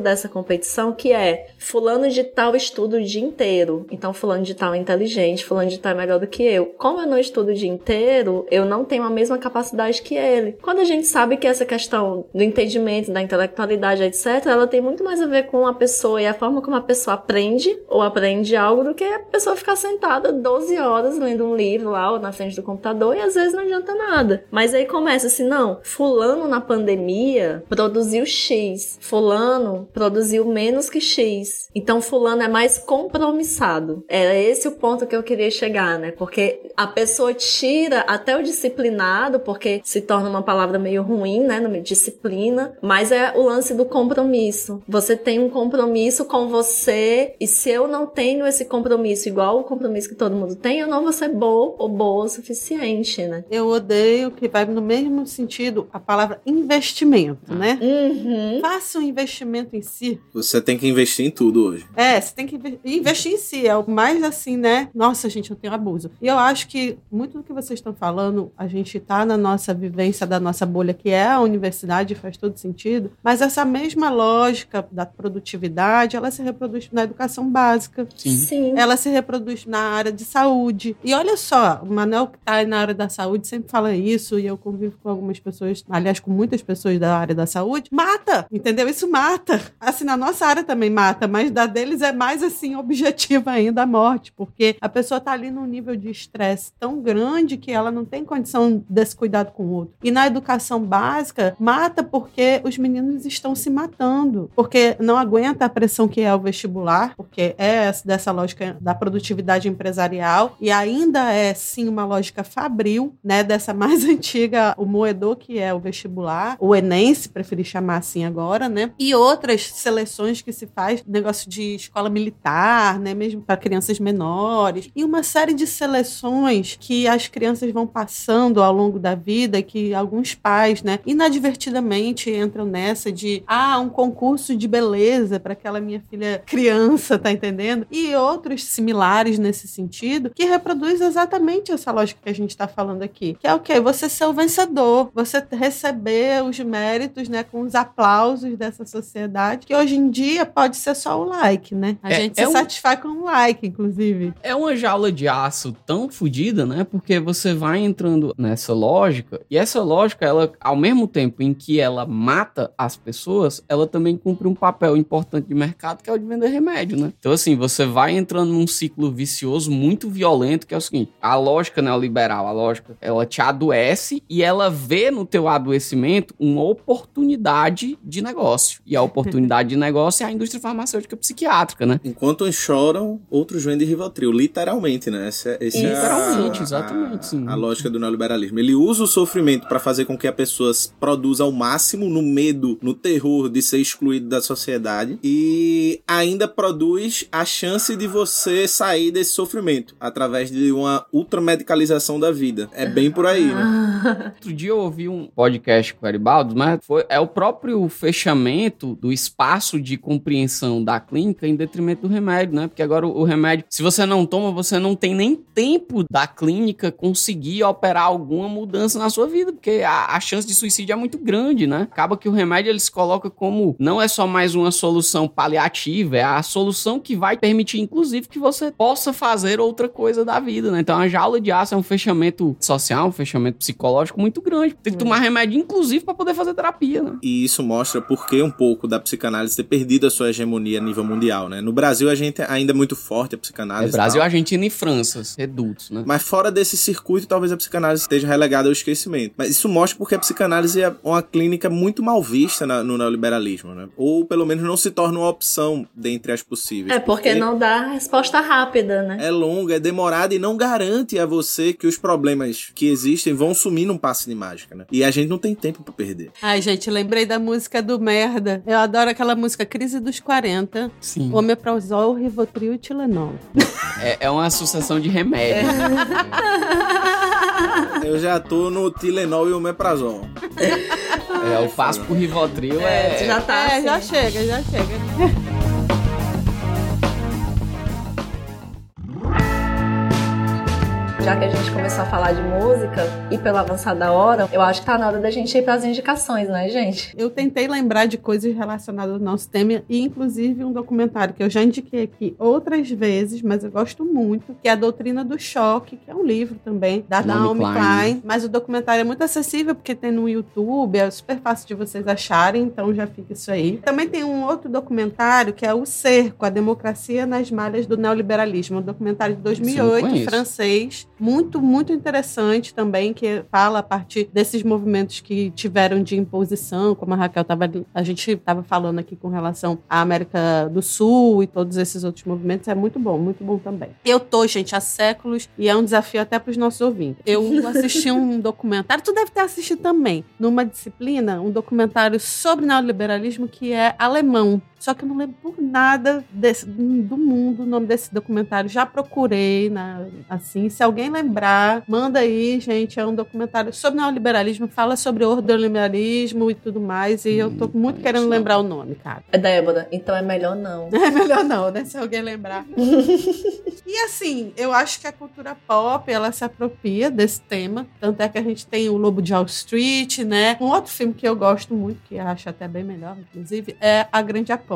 dessa competição, que é fulano de tal estuda o dia inteiro. Então, fulano de tal é inteligente, fulano de tal é melhor do que eu. Como eu não estudo o dia inteiro, eu não tenho a mesma capacidade que ele. Quando a gente sabe que essa questão do entendimento, da intelectualidade, etc., ela tem muito mais a ver com a pessoa e a forma como a pessoa aprende ou aprende algo do que a pessoa ficar sentada 12 horas lendo um livro lá ou na frente do computador e às vezes não adianta nada. Mas aí começa assim, não, fulano na pandemia produziu X, fulano produziu menos que X. Então fulano é mais compromissado. Era esse o ponto que eu queria chegar, né? Porque a pessoa tira até o disciplinado, porque se torna uma palavra meio ruim, né? No disciplina, mas é o lance do compromisso. Você tem um compromisso com você e se eu não tenho esse compromisso igual o compromisso que todo mundo tem, eu não vou ser boa ou boa o suficiente, né? Eu odeio que vai no mesmo sentido a palavra investimento, né? Uhum. Faça um investimento em si. Você tem que investir em tudo hoje. É, você tem que inve- investir em si. É o mais assim, né? Nossa, gente, eu tenho abuso. E eu acho que muito do que vocês estão falando, a gente tá na nossa vivência da nossa bolha, que é a universidade, faz todo sentido. Mas essa mesma lógica da produtividade, ela se reproduz na educação básica. Sim. Sim. Ela se reproduz na área de saúde. E olha só, o Manel que está na área da saúde sempre fala isso, e eu convivo com algumas pessoas, aliás, com muitas pessoas da área da saúde. Mata! Entendeu? Isso mata. Assim, na nossa área também mata, mas da deles é mais assim, objetiva ainda a morte, porque a pessoa está ali num nível de estresse tão grande que ela não tem condição desse cuidado com o outro. E na educação básica, mata porque os meninos estão se matando, porque não aguenta a pressão que é o vestibular, porque é essa- dessa lógica da produtividade empresarial e ainda é sim uma lógica fabril, né, dessa mais [LAUGHS] antiga, o moedor que é o vestibular, o Enem, se preferir chamar assim agora, né? E outras seleções que se faz, negócio de escola militar, né, mesmo para crianças menores, e uma série de seleções que as crianças vão passando ao longo da vida, que alguns pais, né, inadvertidamente entram nessa de ah, um concurso de beleza para aquela minha filha criança, tá entendendo? E outros similares nesse sentido, que reproduz exatamente essa lógica que a gente está falando aqui, que é o quê? Você ser o vencedor, você receber os méritos, né, com os aplausos dessa sociedade, que hoje em dia pode ser só o like, né? A É- gente é se um- satisfaz com um like, inclusive. É uma jaula de aço tão fodida, né? Porque você vai entrando nessa lógica, e essa lógica, ela, ao mesmo tempo em que ela mata as pessoas, ela também cumpre um papel importante de mercado, que é o de vender remédio, né? Então, assim, você vai entrando num ciclo vicioso muito violento, que é o seguinte: a lógica neoliberal, a lógica, ela te adoece e ela vê no teu adoecimento uma oportunidade de negócio. E a oportunidade de [LAUGHS] negócio é a indústria farmacêutica psiquiátrica, né? Enquanto uns choram, outros vendem Rivotril. Literalmente, né? Essa, esse é Literalmente, a, exatamente, sim. A, lógica do neoliberalismo. Ele usa o sofrimento para fazer com que a pessoa produza ao máximo no medo, no terror de ser excluído da sociedade e ainda produz a chance de você sair desse sofrimento através de uma ultramedicalização da vida. É bem por aí, né? [LAUGHS] Outro dia eu ouvi um podcast com o Eribaldo, mas foi, é o próprio fechamento do espaço de compreensão da clínica em detrimento do remédio, né? Porque agora o, o remédio, se você não toma, você não tem nem tempo da clínica conseguir operar alguma mudança na sua vida, porque a, a chance de suicídio é muito grande, né? Acaba que o remédio eles colocam como não é só mais uma solução paliativa, é a solução que vai permitir, inclusive, que você possa fazer outra coisa da vida, né? Então a jaula de aço é um fechamento social, um fechamento psicológico muito grande. Tem que tomar remédio, inclusive, para poder fazer terapia, né? E isso mostra por que um pouco da psicanálise ter perdido a sua hegemonia a nível mundial, né? No Brasil a gente ainda é muito forte a psicanálise. É Brasil, tal. Argentina e França, redutos, né? Mas fora desse circuito, talvez a psicanálise esteja relegada ao esquecimento. Mas isso mostra porque a psicanálise é uma clínica muito mal vista na- no neoliberalismo, né? Ou pelo menos não se torna uma opção dentre as possíveis. É porque não dá resposta rápida, né? É longa, é demorada e não garante a você que os problemas que existem vão sumir num passe de mágica, né? E a gente não tem tempo pra perder. Ai, gente, lembrei da música do Merda. Eu adoro aquela música Crise dos 40. Sim. Omeprazol, Rivotril e Tilenol. É, é uma sucessão de remédios. [LAUGHS] [LAUGHS] Eu já tô no Tilenol e Omeprazol. É, o passo pro Rivotril é... tu já tá é, assim. já chega, já chega. Já que a gente começou a falar de música e pelo avançar da hora, eu acho que tá na hora da gente ir pras indicações, né, gente? Eu tentei lembrar de coisas relacionadas ao nosso tema e, inclusive, um documentário que eu já indiquei aqui outras vezes, mas eu gosto muito, que é A Doutrina do Choque, que é um livro também, da Naomi Naomi Klein. Klein. Mas o documentário é muito acessível, porque tem no YouTube, é super fácil de vocês acharem, então já fica isso aí. Também tem um outro documentário, que é O Cerco, A Democracia nas Malhas do Neoliberalismo, um documentário de Esse eu não 2008, conheço. francês, muito, muito interessante também, que fala a partir desses movimentos que tiveram de imposição, como a Raquel tava, a gente estava falando aqui com relação à América do Sul e todos esses outros movimentos, é muito bom, muito bom também. Eu tô, gente, há séculos e é um desafio até para os nossos ouvintes. Eu assisti um [LAUGHS] documentário, tu deve ter assistido também, numa disciplina, um documentário sobre neoliberalismo que é alemão. Só que eu não lembro por nada desse- do mundo o nome desse documentário. Já procurei, na, assim. Se alguém lembrar, manda aí, gente. É um documentário sobre neoliberalismo, fala sobre ordoliberalismo e tudo mais. E eu tô Hum, muito conheço querendo não. lembrar o nome, cara. É Débora, então é melhor não. [LAUGHS] É melhor não, né? Se alguém lembrar. [LAUGHS] e assim, eu acho que a cultura pop, ela se apropria desse tema. Tanto é que a gente tem o Lobo de Wall Street, né? Um outro filme que eu gosto muito, que acho até bem melhor, inclusive, é A Grande Aposta.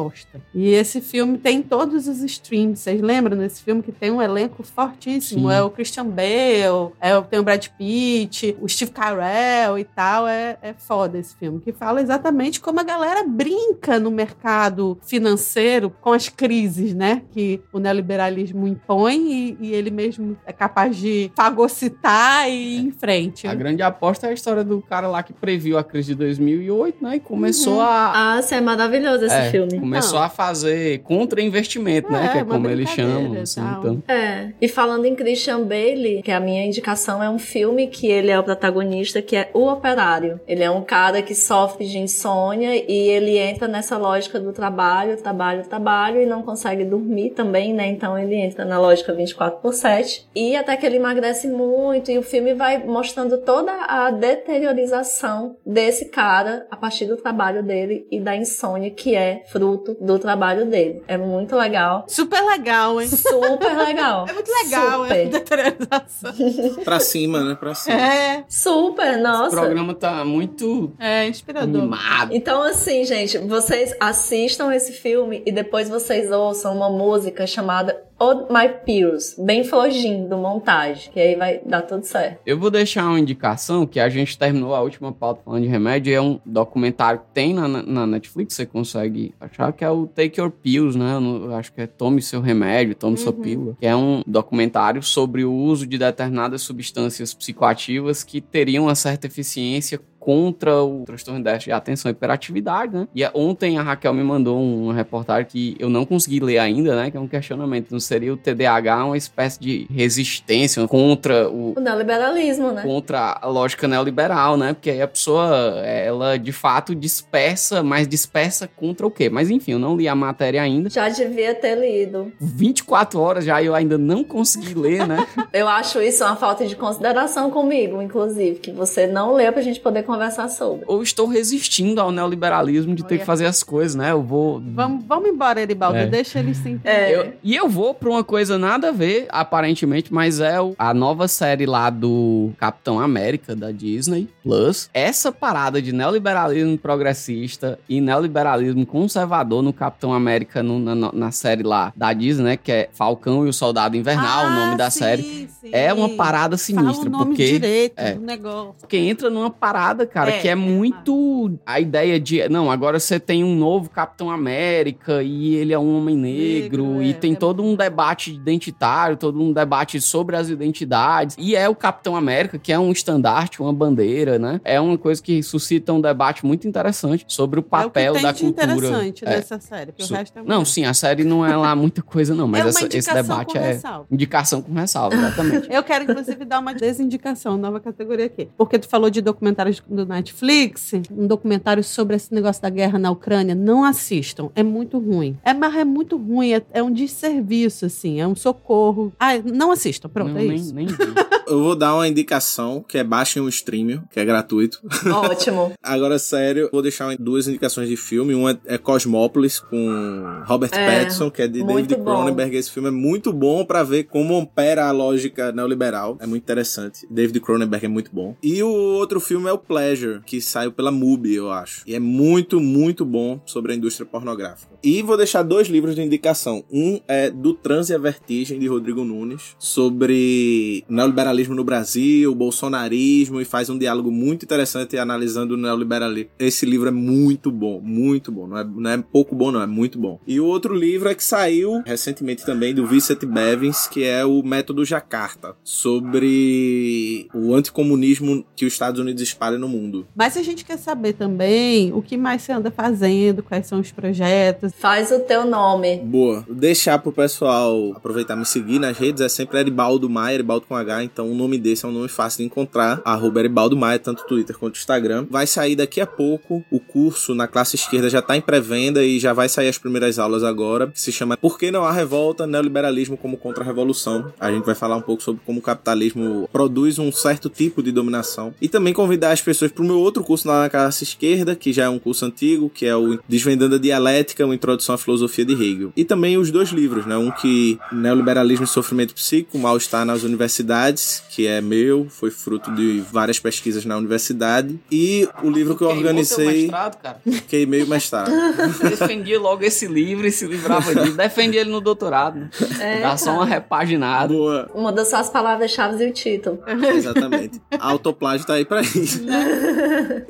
E esse filme tem todos os streams. Vocês lembram desse filme que tem um elenco fortíssimo? Sim. É o Christian Bale, é, o- tem o Brad Pitt, o Steve Carell e tal. É, é foda esse filme. Que fala exatamente como a galera brinca no mercado financeiro com as crises, né? Que o neoliberalismo impõe e, e ele mesmo é capaz de fagocitar e ir em frente. A grande aposta é a história do cara lá que previu a crise de 2008, né? E começou Uhum. a... Ah, sim, é maravilhoso esse é, filme. Começou Não. a fazer contra-investimento, né? É, Que é como eles chamam. e Assim, tal. então. É. E falando em Christian Bale, que a minha indicação é um filme que ele é o protagonista, que é O Operário. Ele é um cara que sofre de insônia e ele entra nessa lógica do trabalho, trabalho, trabalho e não consegue dormir também, né? Então ele entra na lógica 24 por 7 e até que ele emagrece muito e o filme vai mostrando toda a deteriorização desse cara a partir do trabalho dele e da insônia que é fruto do trabalho dele. É muito legal. Super legal, hein? Super legal. [LAUGHS] É muito legal, é Super. deterioração. [LAUGHS] Pra cima, né? Pra cima. É, Super, O nossa. programa tá muito é inspirador. animado. Então, assim, gente, vocês assistam esse filme e depois vocês ouçam uma música chamada Old My Peers, bem flojinho do montagem, que aí vai dar tudo certo. Eu vou deixar uma indicação que a gente terminou a última pauta falando de remédio. É um documentário que tem na, na Netflix, você consegue achar, que é o Take Your Pills, né? Eu, acho que é Tome Seu Remédio, Tome Sua Uhum. Pílula. Que é um documentário sobre o uso de determinadas substâncias psicoativas que teriam uma certa eficiência contra o transtorno de atenção e hiperatividade, né? E ontem a Raquel me mandou uma reportagem que eu não consegui ler ainda, né? Que é um questionamento. Não seria o TDAH uma espécie de resistência contra o... O neoliberalismo, né? Contra a lógica neoliberal, né? Porque aí a pessoa, ela de fato dispersa, mas dispersa contra o quê? Mas enfim, eu não li a matéria ainda. Já devia ter lido. 24 horas já eu ainda não consegui ler, né? [LAUGHS] eu acho isso uma falta de consideração comigo, inclusive, que você não leu pra gente poder conversar sobre. Ou estou resistindo ao neoliberalismo de ter que fazer as coisas, né? Eu vou. Vamos, vamos embora, Eribaldo. É. Deixa ele sim. É. Eu, e eu vou pra uma coisa nada a ver, aparentemente, mas é a nova série lá do Capitão América da Disney Plus. Essa parada de neoliberalismo progressista e neoliberalismo conservador no Capitão América no, na, na, série lá da Disney, né? Que é Falcão e o Soldado Invernal, ah, o nome da sim, série. Sim. É uma parada sinistra. Fala o nome porque, direito é, do negócio. Porque entra numa parada, cara, é, que é, é muito a ideia de. Não, agora você tem um novo Capitão América e ele é um homem negro, negro e é, tem é todo um debate identitário, todo um debate sobre as identidades. E é o Capitão América, que é um estandarte, uma bandeira, né? É uma coisa que suscita um debate muito interessante sobre o papel é o que tem da de cultura. interessante nessa série, porque o resto é Não, sim, a série não é lá muita coisa, não, mas essa, esse debate é ressalva. indicação com ressalva, exatamente. [LAUGHS] Eu quero, inclusive, dar uma desindicação, nova categoria aqui. Porque tu falou de documentários do Netflix, um documentário sobre esse negócio da guerra na Ucrânia, não assistam. É muito ruim. É, mas é muito ruim, é, é um desserviço, assim, é um socorro. Ah, não assistam, pronto, não, é nem, isso. Nem [LAUGHS] Eu vou dar uma indicação, que é baixem o stream, que é gratuito. Ótimo. [LAUGHS] Agora, sério, vou deixar duas indicações de filme. Uma é Cosmópolis, com Robert é, Pattinson, que é de David Cronenberg. Esse filme é muito bom para ver como opera a lógica neoliberal. É muito interessante. David Cronenberg é muito bom. E o outro filme é o Pleasure, que saiu pela MUBI, eu acho. E é muito, muito bom sobre a indústria pornográfica. E vou deixar dois livros de indicação. Um é Do Transe e a Vertigem, de Rodrigo Nunes, sobre neoliberalismo no Brasil, bolsonarismo, e faz um diálogo muito interessante analisando o neoliberalismo. Esse livro é muito bom, muito bom. Não é, não é pouco bom, não, é muito bom. E o outro livro é que saiu recentemente também, do Vicente Bevins, que é o Método Jacarta, sobre o anticomunismo que os Estados Unidos espalham no mundo. Mas a gente quer saber também o que mais você anda fazendo, quais são os projetos. Faz o teu nome. Boa. Deixar pro pessoal aproveitar me seguir nas redes é sempre Eribaldo Maia, Eribaldo com H, então o nome desse é um nome fácil de encontrar, arroba Eribaldo Maia, tanto Twitter quanto Instagram. Vai sair daqui a pouco o curso na classe esquerda já tá em pré-venda e já vai sair as primeiras aulas agora, que se chama Por que não há revolta? Neoliberalismo como contra-revolução. A gente vai falar um pouco sobre como o capitalismo produz um certo tipo de dominação. E também convidar as pessoas para o meu outro curso lá na classe esquerda, que já é um curso antigo, que é o Desvendando a Dialética, uma introdução à filosofia de Hegel. E também os dois livros, né? Um que Neoliberalismo e Sofrimento Psíquico, Mal-Estar nas Universidades, que é meu, foi fruto de várias pesquisas na universidade. E o livro que eu organizei. Mestrado, cara. Queimei o mestrado. [LAUGHS] Defendi logo esse livro e se livrava disso. Defendi ele no doutorado. É, Dá só uma repaginada. Boa. Uma das suas palavras-chave e o título. Exatamente. A autoplágio tá aí pra isso.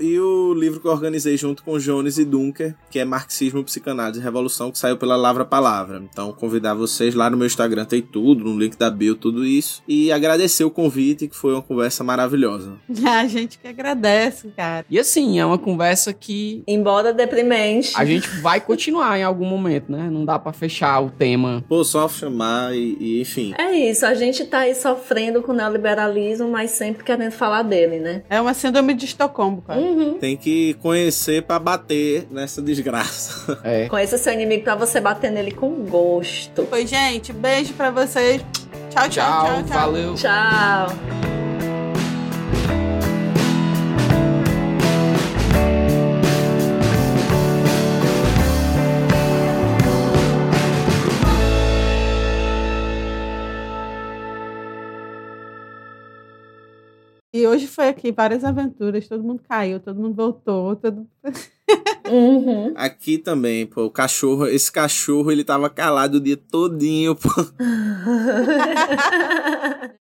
e o livro que eu organizei junto com Jones e Dunker, que é Marxismo, Psicanálise Revolução, que saiu pela Lavra Palavra. Então, convidar vocês lá no meu Instagram, tem tudo, no link da bio, tudo isso. E agradecer o convite, que foi uma conversa maravilhosa. [LAUGHS] A gente que agradece, cara. E assim, é uma conversa que. Embora deprimente. A gente vai continuar em algum momento, né? Não dá para fechar o tema. Pô, só chamar e, e, enfim. É isso, a gente tá aí sofrendo com o neoliberalismo, mas sempre querendo falar dele, né? É uma síndrome de Estocolmo, cara. Uhum. Tem que conhecer para bater nessa desgraça. É. Conheça seu inimigo para você bater nele com gosto. Pois, gente, beijo para vocês. Tchau, tchau, tchau, tchau. Valeu. Tchau. E hoje foi aqui várias aventuras, todo mundo caiu, todo mundo voltou, todo... [LAUGHS] Uhum. Aqui também, pô, o cachorro, esse cachorro, ele tava calado o dia todinho, pô. [LAUGHS]